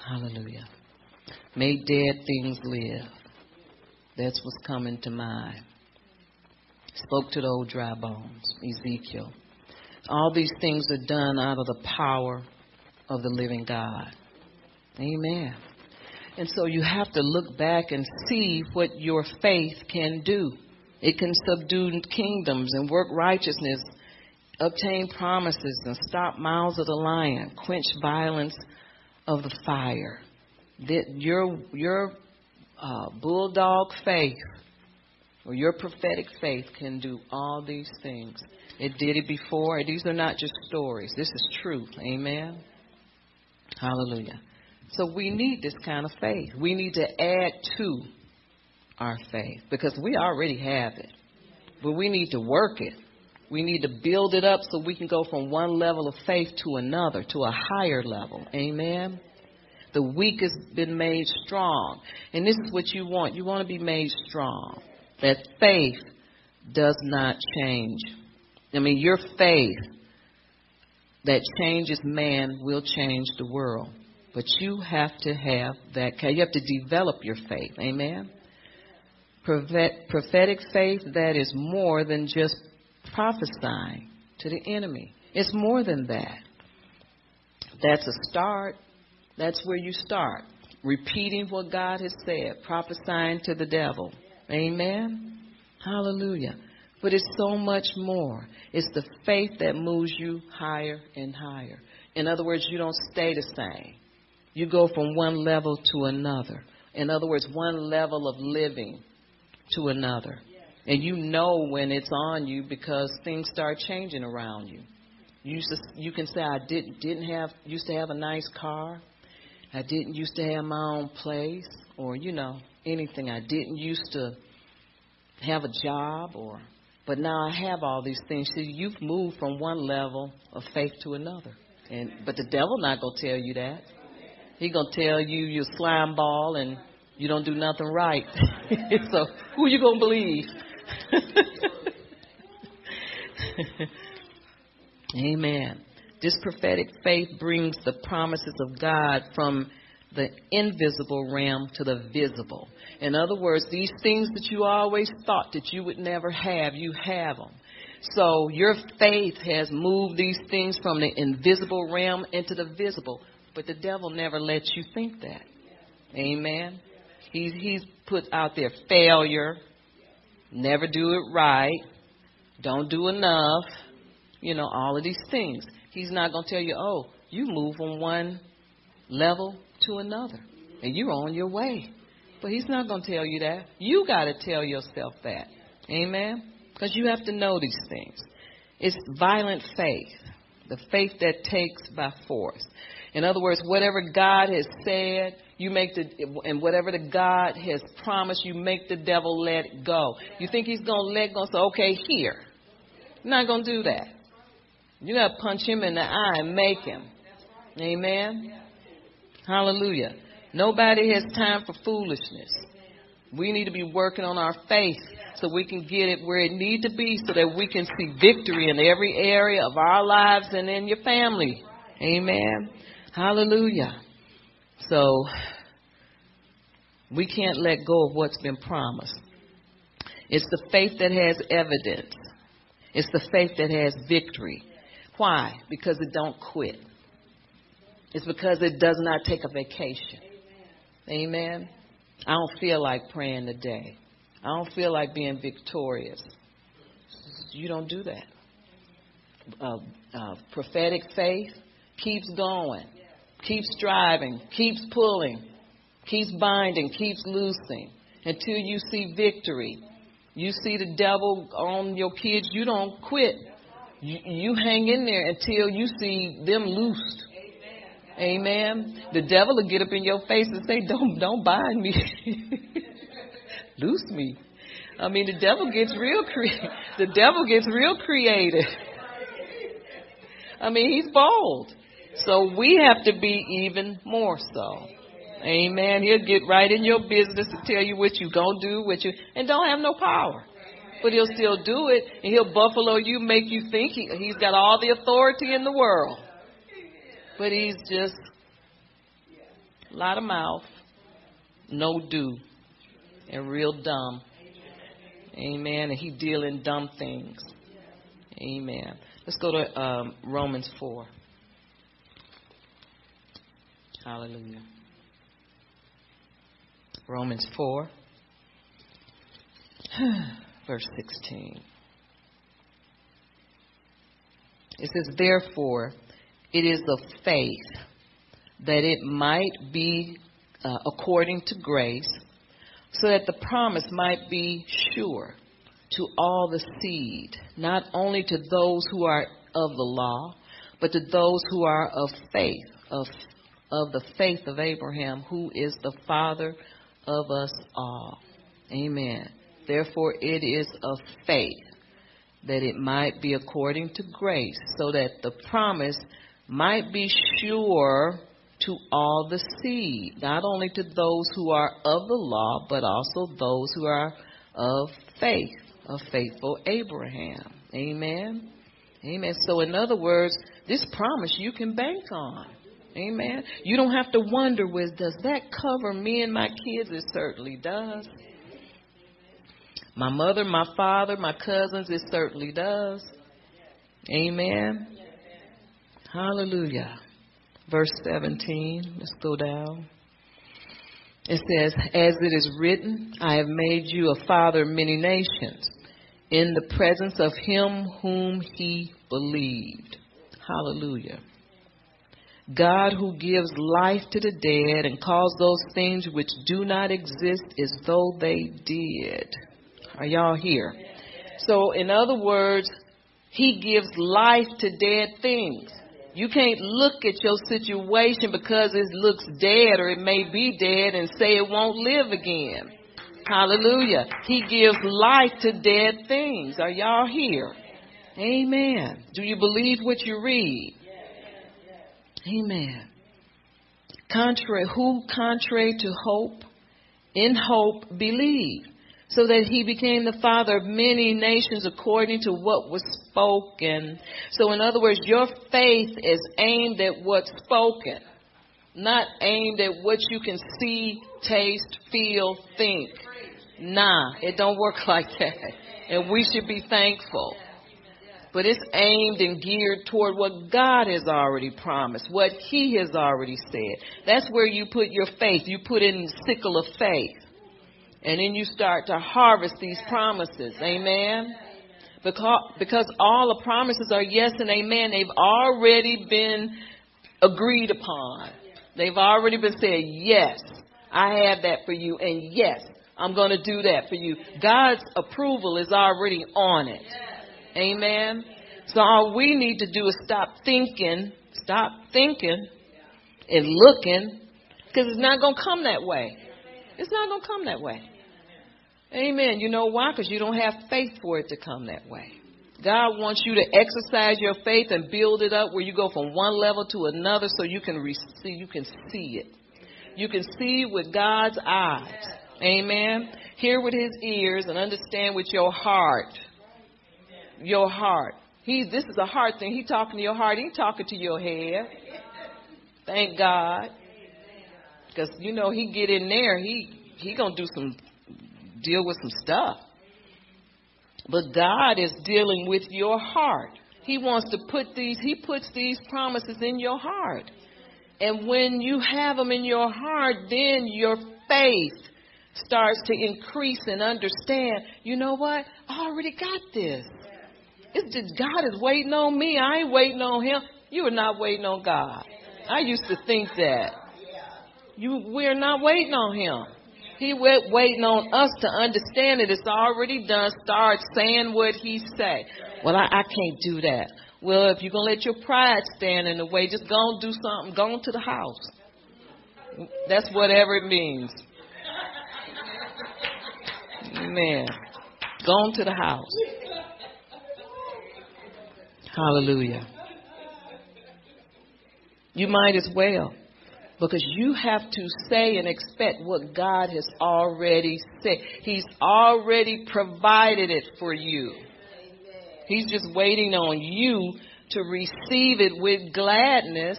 Hallelujah. Made dead things live. That's what's coming to mind. Spoke to the old dry bones, Ezekiel. All these things are done out of the power of the living God. Amen. And so you have to look back and see what your faith can do. It can subdue kingdoms and work righteousness, obtain promises, and stop mouths of the lion, quench violence of the fire. That your your uh, bulldog faith or your prophetic faith can do all these things. It did it before. These are not just stories. This is truth. Amen. Hallelujah. So we need this kind of faith. We need to add to our faith because we already have it. But we need to work it. We need to build it up so we can go from one level of faith to another, to a higher level. Amen. The weak has been made strong. And this is what you want. You want to be made strong. That faith does not change. I mean, your faith that changes man will change the world. But you have to have that. You have to develop your faith. Amen. Prophetic faith that is more than just prophesying to the enemy. It's more than that. That's a start. That's where you start. Repeating what God has said, prophesying to the devil. Amen. Hallelujah. But it's so much more. It's the faith that moves you higher and higher. In other words, you don't stay the same. You go from one level to another. In other words, one level of living to another. And you know when it's on you because things start changing around you. You used to, you can say I didn't didn't have used to have a nice car. I didn't used to have my own place or you know anything. I didn't used to have a job or but now I have all these things. So you've moved from one level of faith to another. And but the devil not gonna tell you that. He gonna tell you you're slime ball and you don't do nothing right. <laughs> so who you gonna believe? <laughs> Amen. This prophetic faith brings the promises of God from the invisible realm to the visible. In other words, these things that you always thought that you would never have, you have them. So your faith has moved these things from the invisible realm into the visible. But the devil never lets you think that. Amen. He's he's put out there failure, never do it right, don't do enough, you know, all of these things. He's not going to tell you, "Oh, you move from one level to another, and you're on your way. But He's not going to tell you that. You got to tell yourself that. Amen? Because you have to know these things. It's violent faith, the faith that takes by force. In other words, whatever God has said, you make the, and whatever the God has promised, you make the devil let go. You think he's to let go So okay, here. Not to do that. You got to punch him in the eye and make him. Amen. Hallelujah. Nobody has time for foolishness. We need to be working on our faith so we can get it where it need to be so that we can see victory in every area of our lives and in your family. Amen. Hallelujah. So we can't let go of what's been promised. It's the faith that has evidence. It's the faith that has victory. Why? Because it don't quit. It's because it does not take a vacation. Amen. I don't feel like praying today. I don't feel like being victorious. You don't do that. Uh, uh, prophetic faith keeps going keeps striving, keeps pulling, keeps binding, keeps loosing until you see victory. You see the devil on your kids, you don't quit. You, you hang in there until you see them loosed. Amen. The devil will get up in your face and say, "Don't, don't bind me, <laughs> loose me." I mean, the devil gets real cre- the devil gets real creative. I mean, he's bold. So we have to be even more so. Amen. He'll get right in your business and tell you what you're going to do, what you, and don't have no power. But he'll still do it, and he'll buffalo you, make you think he, he's got all the authority in the world. But he's just a lot of mouth, no do, and real dumb. Amen. And he deal in dumb things. Amen. Let's go to um, Romans 4. Hallelujah. Romans 4, <sighs> verse 16. It says, Therefore, it is of faith that it might be uh, according to grace, so that the promise might be sure to all the seed, not only to those who are of the law, but to those who are of faith, of of the faith of Abraham, who is the father of us all. Amen. Therefore, it is of faith that it might be according to grace, so that the promise might be sure to all the seed, not only to those who are of the law, but also those who are of faith, of faithful Abraham. Amen. Amen. So, in other words, this promise you can bank on. Amen. You don't have to wonder, was does that cover me and my kids? It certainly does. My mother, my father, my cousins, it certainly does. Amen. Hallelujah. Verse 17. Let's go down. It says, As it is written, I have made you a father of many nations in the presence of him whom he believed. Hallelujah. God who gives life to the dead and calls those things which do not exist as though they did. Are y'all here? So, in other words, He gives life to dead things. You can't look at your situation because it looks dead or it may be dead and say it won't live again. Hallelujah. He gives life to dead things. Are y'all here? Amen. Do you believe what you read? Amen. Contrary, who contrary to hope, in hope believed, so that he became the father of many nations according to what was spoken. So in other words, your faith is aimed at what's spoken, not aimed at what you can see, taste, feel, think. Nah, it don't work <laughs> like that. And we should be thankful but it's aimed and geared toward what God has already promised, what He has already said. That's where you put your faith. You put in the sickle of faith. And then you start to harvest these promises. Amen. Because, because all the promises are yes and amen. They've already been agreed upon. They've already been said, yes, I have that for you, and yes, I'm going to do that for you. God's approval is already on it. Amen. So all we need to do is stop thinking, stop thinking and looking, because it's not going to come that way. It's not going to come that way. Amen. You know why? Because you don't have faith for it to come that way. God wants you to exercise your faith and build it up where you go from one level to another so you can receive, you can see it. You can see with God's eyes. Amen. Hear with his ears and understand with your heart. Your heart. He this is a heart thing. He talking to your heart. He talking to your head. Thank God. Because you know he get in there, he he gonna do some deal with some stuff. But God is dealing with your heart. He wants to put these, He puts these promises in your heart. And when you have them in your heart, then your faith starts to increase and understand, you know what? I already got this. It's just God is waiting on me. I ain't waiting on Him. You are not waiting on God. I used to think that. You, we're not waiting on Him. He went waiting on us to understand it. It's already done. Start saying what he say. Well, I, I can't do that. Well, if you're gonna let your pride stand in the way, just go and do something. Go into the house. That's whatever it means. Amen. Go into the house. Hallelujah. You might as well. Because you have to say and expect what God has already said. He's already provided it for you. He's just waiting on you to receive it with gladness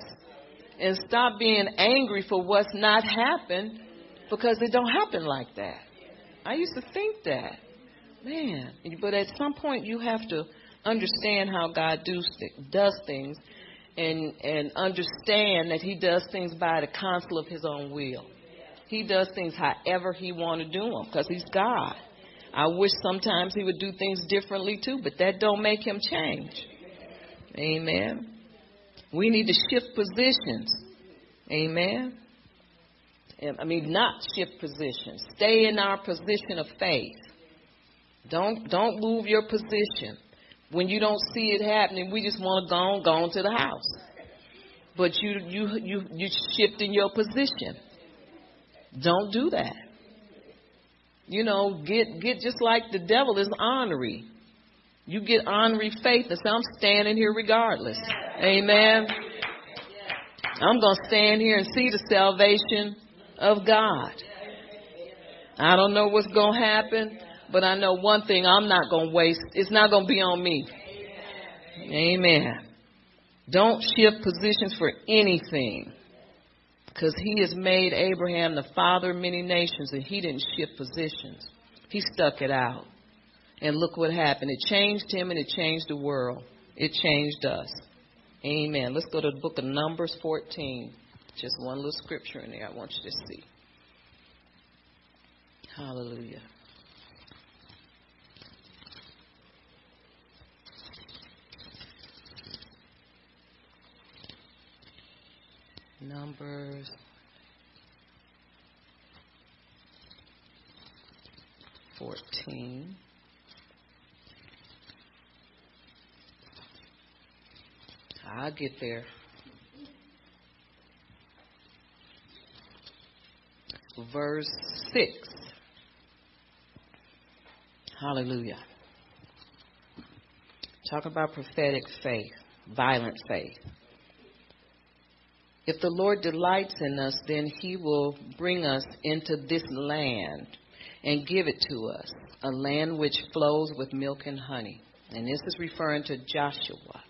and stop being angry for what's not happened because it don't happen like that. I used to think that. Man, but at some point you have to understand how God do, does things and and understand that he does things by the counsel of his own will. He does things however he want to do them because he's God. I wish sometimes he would do things differently too, but that don't make him change. Amen. We need to shift positions. Amen. I mean, not shift positions. Stay in our position of faith. Don't don't move your position. When you don't see it happening, we just want to go on, go on to the house. But you you you you shifting your position. Don't do that. You know, get get just like the devil is ornery. You get ornery faith and say, I'm standing here regardless. Amen. I'm going to stand here and see the salvation of God. I don't know what's going to happen. But I know one thing I'm not going to waste. It's not going to be on me. Amen. Don't shift positions for anything. Because he has made Abraham the father of many nations and he didn't shift positions. He stuck it out. And look what happened. It changed him and it changed the world. It changed us. Amen. Let's go to the book of Numbers 14. Just one little scripture in there I want you to see. Hallelujah. Numbers. Fourteen. I'll get there. Verse 6. Hallelujah. Talk about prophetic faith, violent faith. If the Lord delights in us, then he will bring us into this land and give it to us, a land which flows with milk and honey. And this is referring to Joshua.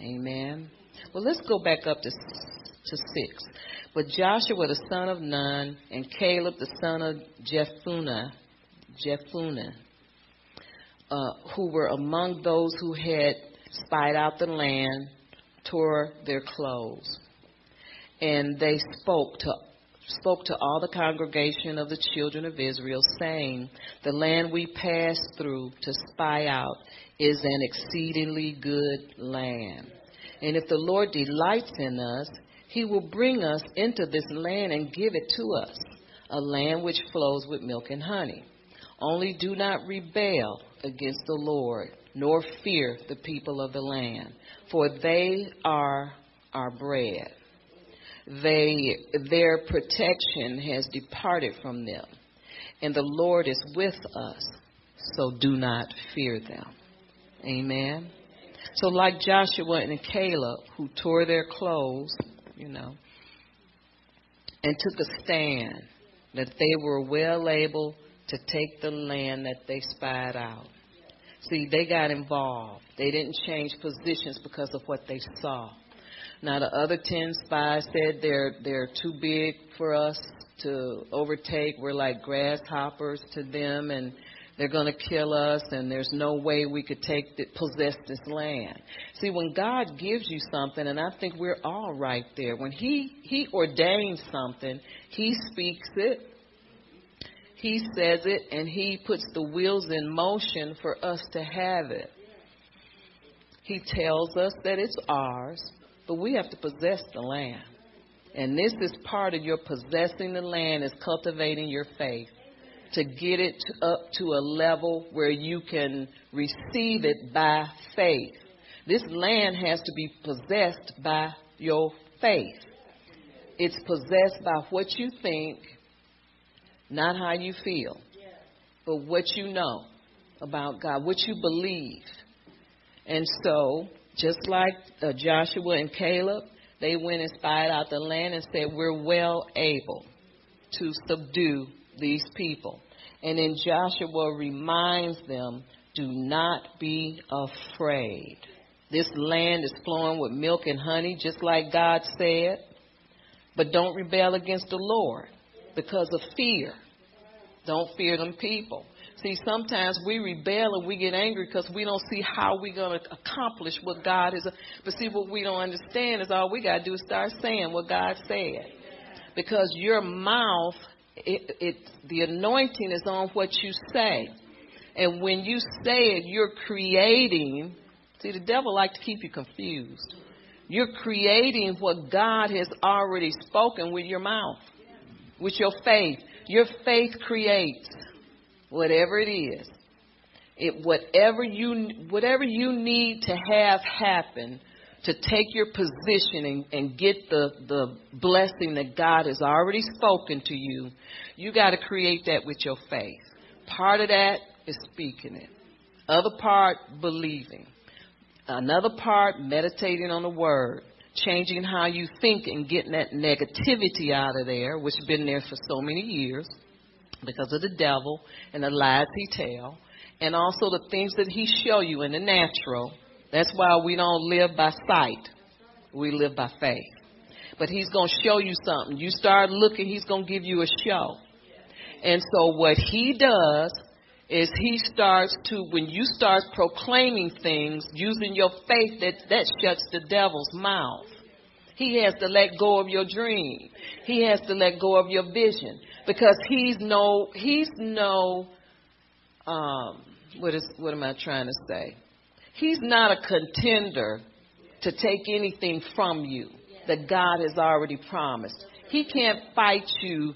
Amen. Well, let's go back up to, to 6. But Joshua the son of Nun and Caleb the son of Jephunneh, Jephunneh uh, who were among those who had spied out the land, tore their clothes and they spoke to spoke to all the congregation of the children of Israel, saying, The land we passed through to spy out is an exceedingly good land. And if the Lord delights in us, He will bring us into this land and give it to us, a land which flows with milk and honey. Only do not rebel against the Lord, nor fear the people of the land, for they are our bread. They, their protection has departed from them, and the Lord is with us, so do not fear them. Amen. So, like Joshua and Caleb, who tore their clothes you know, and took a stand that they were well able to take the land that they spied out. See, they got involved. They didn't change positions because of what they saw. Now the other ten spies said they're they're too big for us to overtake. We're like grasshoppers to them, and they're going to kill us, and there's no way we could take the, possess this land. See, when God gives you something, and I think we're all right there. When He He ordains something, He speaks it, He says it, and He puts the wheels in motion for us to have it. He tells us that it's ours, but we have to possess the land. And this is part of your possessing the land is cultivating your faith to get it up to a level where you can receive it by faith. This land has to be possessed by your faith. It's possessed by what you think, not how you feel, but what you know about God, what you believe. And so, just like uh, Joshua and Caleb, they went and spied out the land and said, We're well able to subdue these people. And then Joshua reminds them, do not be afraid. This land is flowing with milk and honey, just like God said. But don't rebel against the Lord because of fear. Don't fear them people. See, sometimes we rebel and we get angry because we don't see how we're going to accomplish what God is. But see, what we don't understand is all we got to do is start saying what God said. Because your mouth it, it, the anointing is on what you say. And when you say it, you're creating. See, the devil likes to keep you confused. You're creating what God has already spoken with your mouth, with your faith. Your faith creates whatever it is. It, whatever you whatever you need to have happen to take your position and, and get the, the blessing that God has already spoken to you, you got to create that with your faith. Part of that is speaking it. Other part, believing. Another part, meditating on the word. Changing how you think and getting that negativity out of there, which has been there for so many years because of the devil and the lies he tell, and also the things that he show you in the natural that's why we don't live by sight. We live by faith. But he's going to show you something. You start looking, he's going to give you a show. And so what he does is he starts to, when you start proclaiming things using your faith, that, that shuts the devil's mouth. He has to let go of your dream. He has to let go of your vision because he's no, he's no, um, what is, what am I trying to say? He's not a contender to take anything from you that God has already promised. He can't fight you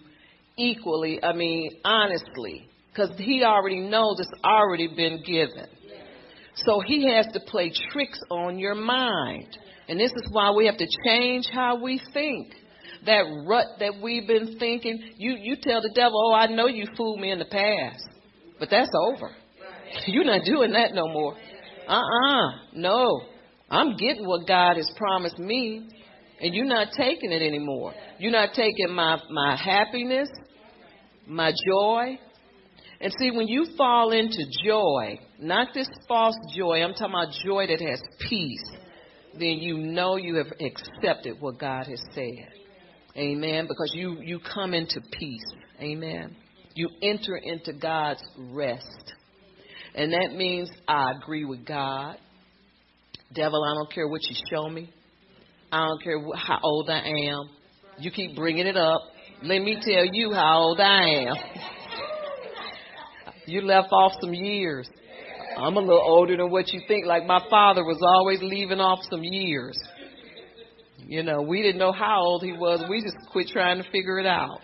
equally, I mean, honestly, because he already knows it's already been given. So he has to play tricks on your mind. And this is why we have to change how we think. That rut that we've been thinking, you, you tell the devil, oh, I know you fooled me in the past. But that's over. <laughs> You're not doing that no more. Uh-uh. No. I'm getting what God has promised me, and you're not taking it anymore. You're not taking my, my happiness, my joy. And see, when you fall into joy, not this false joy, I'm talking about joy that has peace, then you know you have accepted what God has said. Amen. Because you, you come into peace. Amen. You enter into God's rest. And that means I agree with God. Devil, I don't care what you show me. I don't care how old I am. You keep bringing it up. Let me tell you how old I am. you left off some years. I'm a little older than what you think. Like my father was always leaving off some years. You know, we didn't know how old he was. We just quit trying to figure it out.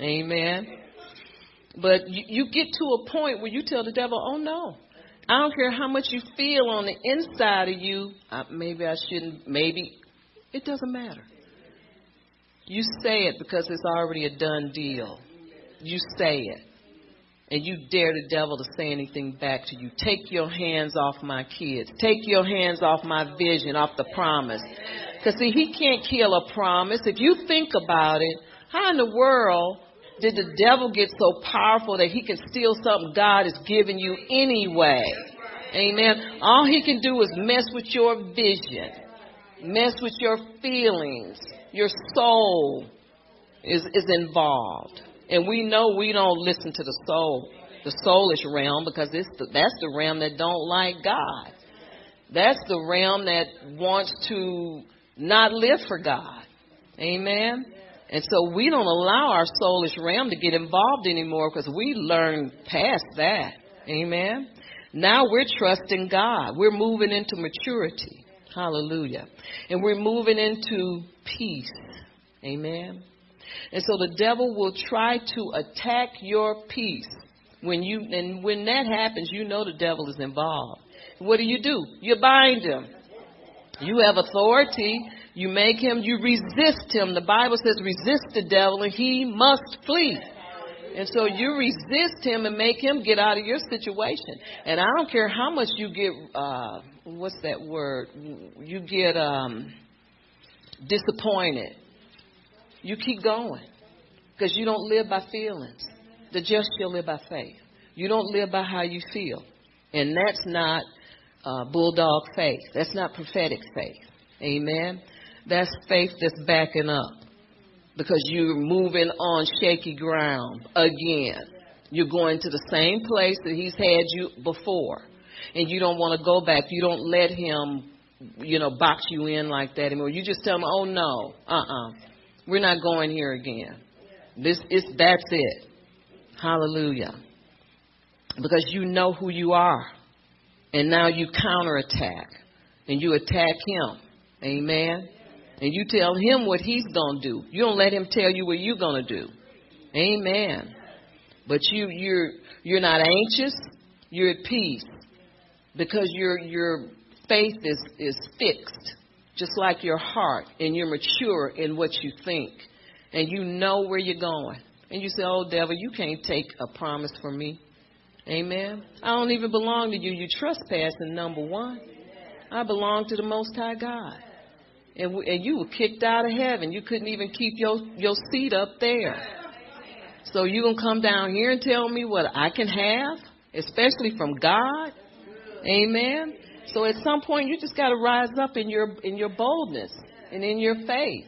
Amen. But you, you get to a point where you tell the devil, oh no. I don't care how much you feel on the inside of you. Uh, maybe I shouldn't, maybe. It doesn't matter. You say it because it's already a done deal. You say it. And you dare the devil to say anything back to you. Take your hands off my kids. Take your hands off my vision, off the promise. Because, see, he can't kill a promise. If you think about it, how in the world did the devil get so powerful that he can steal something God has given you anyway? Amen. All he can do is mess with your vision, mess with your feelings, your soul is, is involved. And we know we don't listen to the soul, the soulish realm, because it's the, that's the realm that don't like God. That's the realm that wants to not live for God. Amen. And so we don't allow our soulish realm to get involved anymore because we learned past that. Amen. Now we're trusting God. We're moving into maturity. Hallelujah. And we're moving into peace. Amen. And so the devil will try to attack your peace. When you and when that happens, you know the devil is involved. What do you do? You bind him. You have authority. You make him, you resist him. The Bible says resist the devil and he must flee. And so you resist him and make him get out of your situation. And I don't care how much you get, uh, what's that word? You get um, disappointed. You keep going because you don't live by feelings. The just shall live by faith. You don't live by how you feel. And that's not uh, bulldog faith. That's not prophetic faith. Amen. That's faith that's backing up because you're moving on shaky ground again. You're going to the same place that he's had you before. And you don't want to go back. You don't let him, you know, box you in like that anymore. You just tell him, oh no, uh-uh. We're not going here again. This is, that's it. Hallelujah. Because you know who you are. And now you counterattack. And you attack him. Amen. And you tell him what he's going to do. You don't let him tell you what you're going to do. Amen. But you you're you're not anxious, you're at peace because your your faith is is fixed just like your heart and you're mature in what you think and you know where you're going. And you say, "Oh devil, you can't take a promise from me." Amen. I don't even belong to you. You trespassing number 1. I belong to the most high God and, and you were kicked out of heaven. You couldn't even keep your your seat up there. So you gonna come down here and tell me what I can have, especially from God? Amen. So at some point you just got to rise up in your in your boldness and in your faith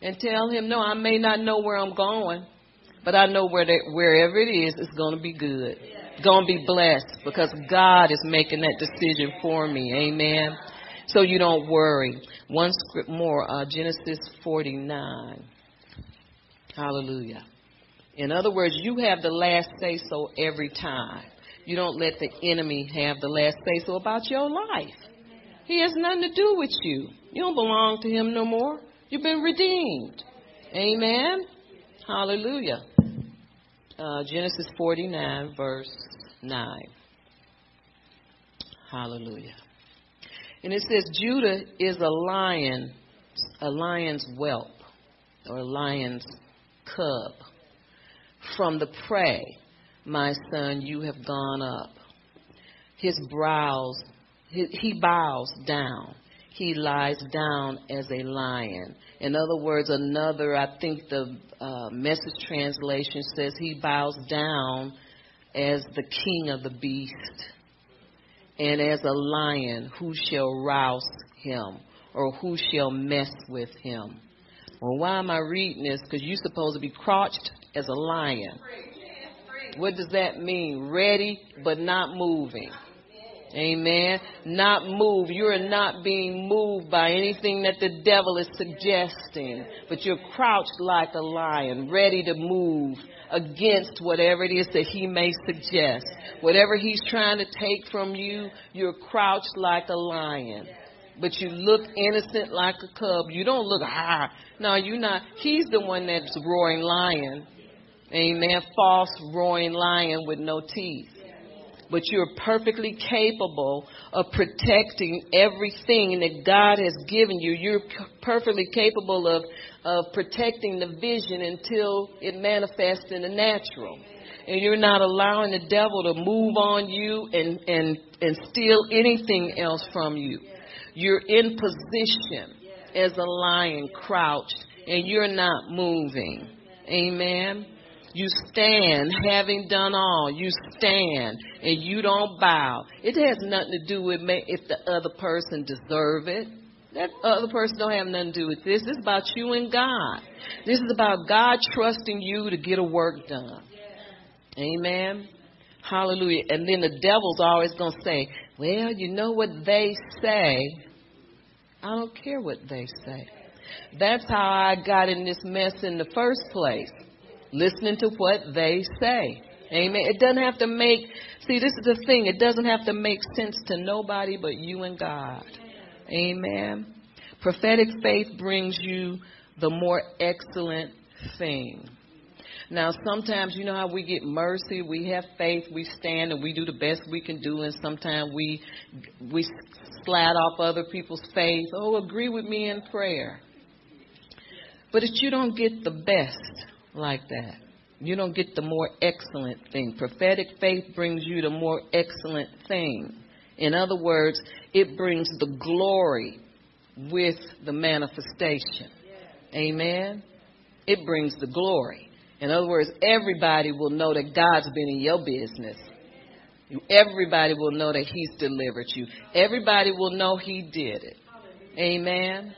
and tell him, no, I may not know where I'm going, but I know where that, wherever it is, it's going to be good. Going to be blessed because God is making that decision for me. Amen so you don't worry. One script more, uh, Genesis 49. Hallelujah. In other words, you have the last say so every time. You don't let the enemy have the last say so about your life. He has nothing to do with you. You don't belong to him no more. You've been redeemed. Amen. Hallelujah. Uh, Genesis 49, verse 9. Hallelujah. And it says Judah is a lion, a lion's whelp, or a lion's cub. From the prey, my son, you have gone up. His brows, he, bows down. He lies down as a lion. In other words, another, I think the uh, message translation says he bows down as the king of the beast and as a lion, who shall rouse him? Or who shall mess with him? Well, why am I reading this? Because you're supposed to be crouched as a lion. What does that mean? Ready, but not moving. Amen. Not move. You're not being moved by anything that the devil is suggesting, but you're crouched like a lion, ready to move against whatever it is that he may suggest. Whatever he's trying to take from you, you're crouched like a lion. but you look innocent like a cub. You don't look ah. No, you're not. He's the one that's roaring lion. Amen. False roaring lion with no teeth. But you're perfectly capable of protecting everything that God has given you. You're perfectly capable of, of protecting the vision until it manifests in the natural. And you're not allowing the devil to move on you and, and, and steal anything else from you. You're in position as a lion crouched and you're not moving. Amen. You stand, having done all. You stand, and you don't bow. It has nothing to do with if the other person deserve it. That other person don't have nothing to do with this. This is about you and God. This is about God trusting you to get a work done. Amen. Hallelujah. And then the devil's always going to say, well, you know what they say. I don't care what they say. That's how I got in this mess in the first place. Listening to what they say. Amen. It doesn't have to make, see, this is the thing. It doesn't have to make sense to nobody but you and God. Amen. Prophetic faith brings you the more excellent thing. Now, sometimes you know how we get mercy. We have faith. We stand and we do the best we can do, and sometimes we we slat off other people's faith. Oh, agree with me in prayer. But if you don't get the best like that, you don't get the more excellent thing. Prophetic faith brings you the more excellent thing. In other words, it brings the glory with the manifestation. Amen. It brings the glory. In other words, everybody will know that God's been in your business. Everybody will know that He's delivered you. Everybody will know He did it. Amen.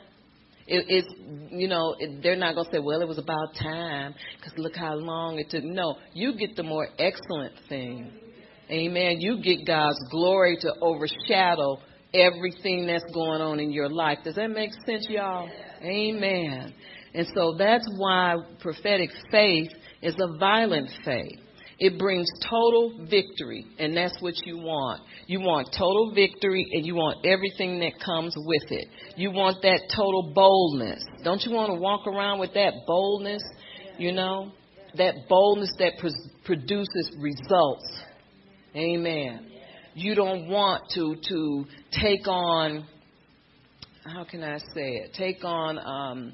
It, it's you know it, they're not gonna say, well, it was about time because look how long it took. No, you get the more excellent thing. Amen. You get God's glory to overshadow everything that's going on in your life. Does that make sense, y'all? Amen. And so that's why prophetic faith is a violent faith. It brings total victory, and that's what you want. You want total victory, and you want everything that comes with it. You want that total boldness. Don't you want to walk around with that boldness? You know, that boldness that produces results. Amen. You don't want to to take on. How can I say it? Take on. Um,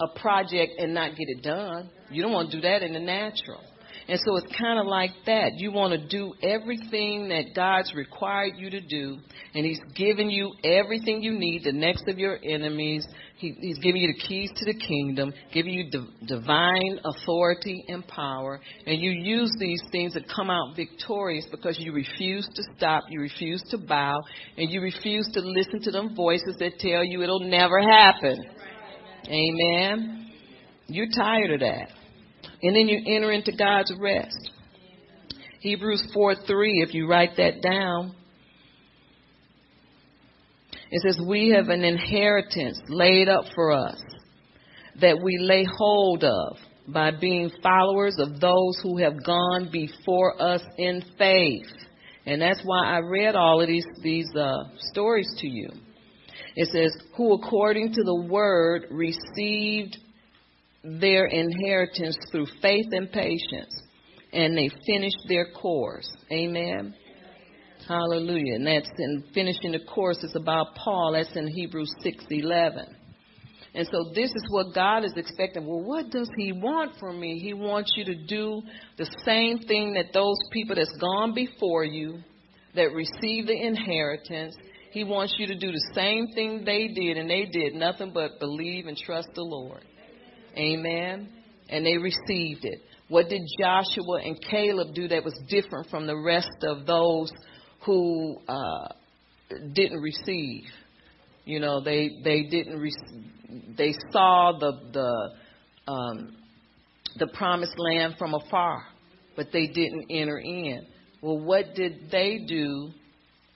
a project and not get it done. You don't want to do that in the natural. And so it's kind of like that. You want to do everything that God's required you to do, and He's given you everything you need, the next of your enemies. He, he's giving you the keys to the kingdom, giving you divine authority and power, and you use these things to come out victorious because you refuse to stop, you refuse to bow, and you refuse to listen to them voices that tell you it'll never happen. Amen. You're tired of that. And then you enter into God's rest. Hebrews 4 3, if you write that down, it says, We have an inheritance laid up for us that we lay hold of by being followers of those who have gone before us in faith. And that's why I read all of these, these uh, stories to you. It says, who according to the word received their inheritance through faith and patience, and they finished their course. Amen. Hallelujah. And that's in finishing the course is about Paul. That's in Hebrews 6:11. And so this is what God is expecting. Well, what does he want from me? He wants you to do the same thing that those people that's gone before you that received the inheritance he wants you to do the same thing they did, and they did nothing but believe and trust the Lord. Amen. And they received it. What did Joshua and Caleb do that was different from the rest of those who uh, didn't receive? You know, they they didn't. Re- they saw the the um, the promised land from afar, but they didn't enter in. Well, what did they do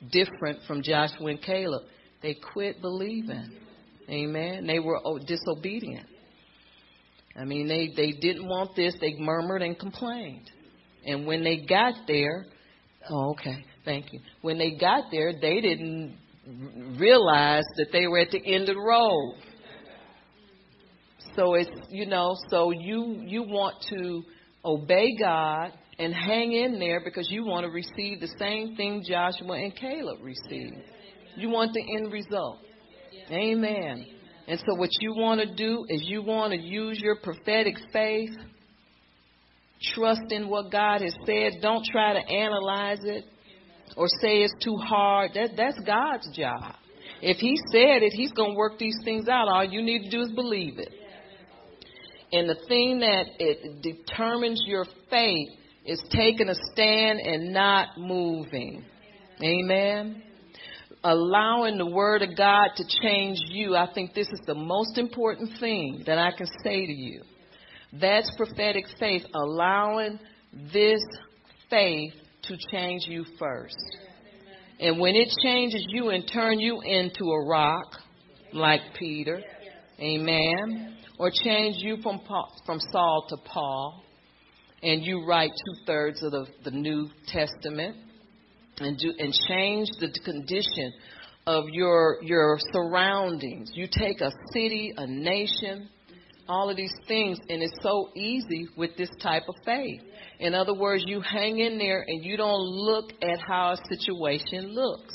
different from Joshua and Caleb. They quit believing. Amen. They were disobedient. I mean, they, they didn't want this. They murmured and complained. And when they got there, oh, okay, thank you. When they got there, they didn't realize that they were at the end of the road. So it's you know, so you you want to obey God and hang in there because you want to receive the same thing Joshua and Caleb received. You want the end result. Amen. And so what you want to do is you want to use your prophetic faith, trust in what God has said. Don't try to analyze it or say it's too hard. That that's God's job. If he said it, he's going to work these things out. All you need to do is believe it. And the thing that it determines your faith is taking a stand and not moving. Amen. Allowing the word of God to change you. I think this is the most important thing that I can say to you. That's prophetic faith, allowing this faith to change you first. And when it changes you and turn you into a rock, like Peter, amen, or change you from Paul, from Saul to Paul, and you write two thirds of the, the New Testament, and do and change the condition of your your surroundings. You take a city, a nation, all of these things, and it's so easy with this type of faith. In other words, you hang in there and you don't look at how a situation looks.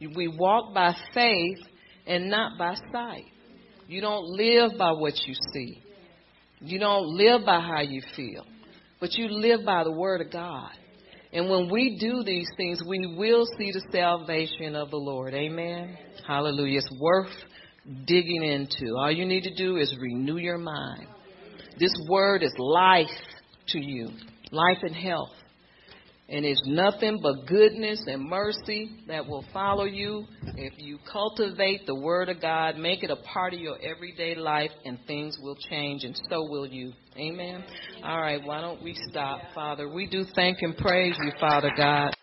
We walk by faith and not by sight. You don't live by what you see. You don't live by how you feel. But you live by the Word of God. And when we do these things, we will see the salvation of the Lord. Amen. Hallelujah. It's worth digging into. All you need to do is renew your mind. This word is life to you, life and health. And it's nothing but goodness and mercy that will follow you if you cultivate the Word of God, make it a part of your everyday life, and things will change, and so will you. Amen. All right, why don't we stop, Father? We do thank and praise you, Father God.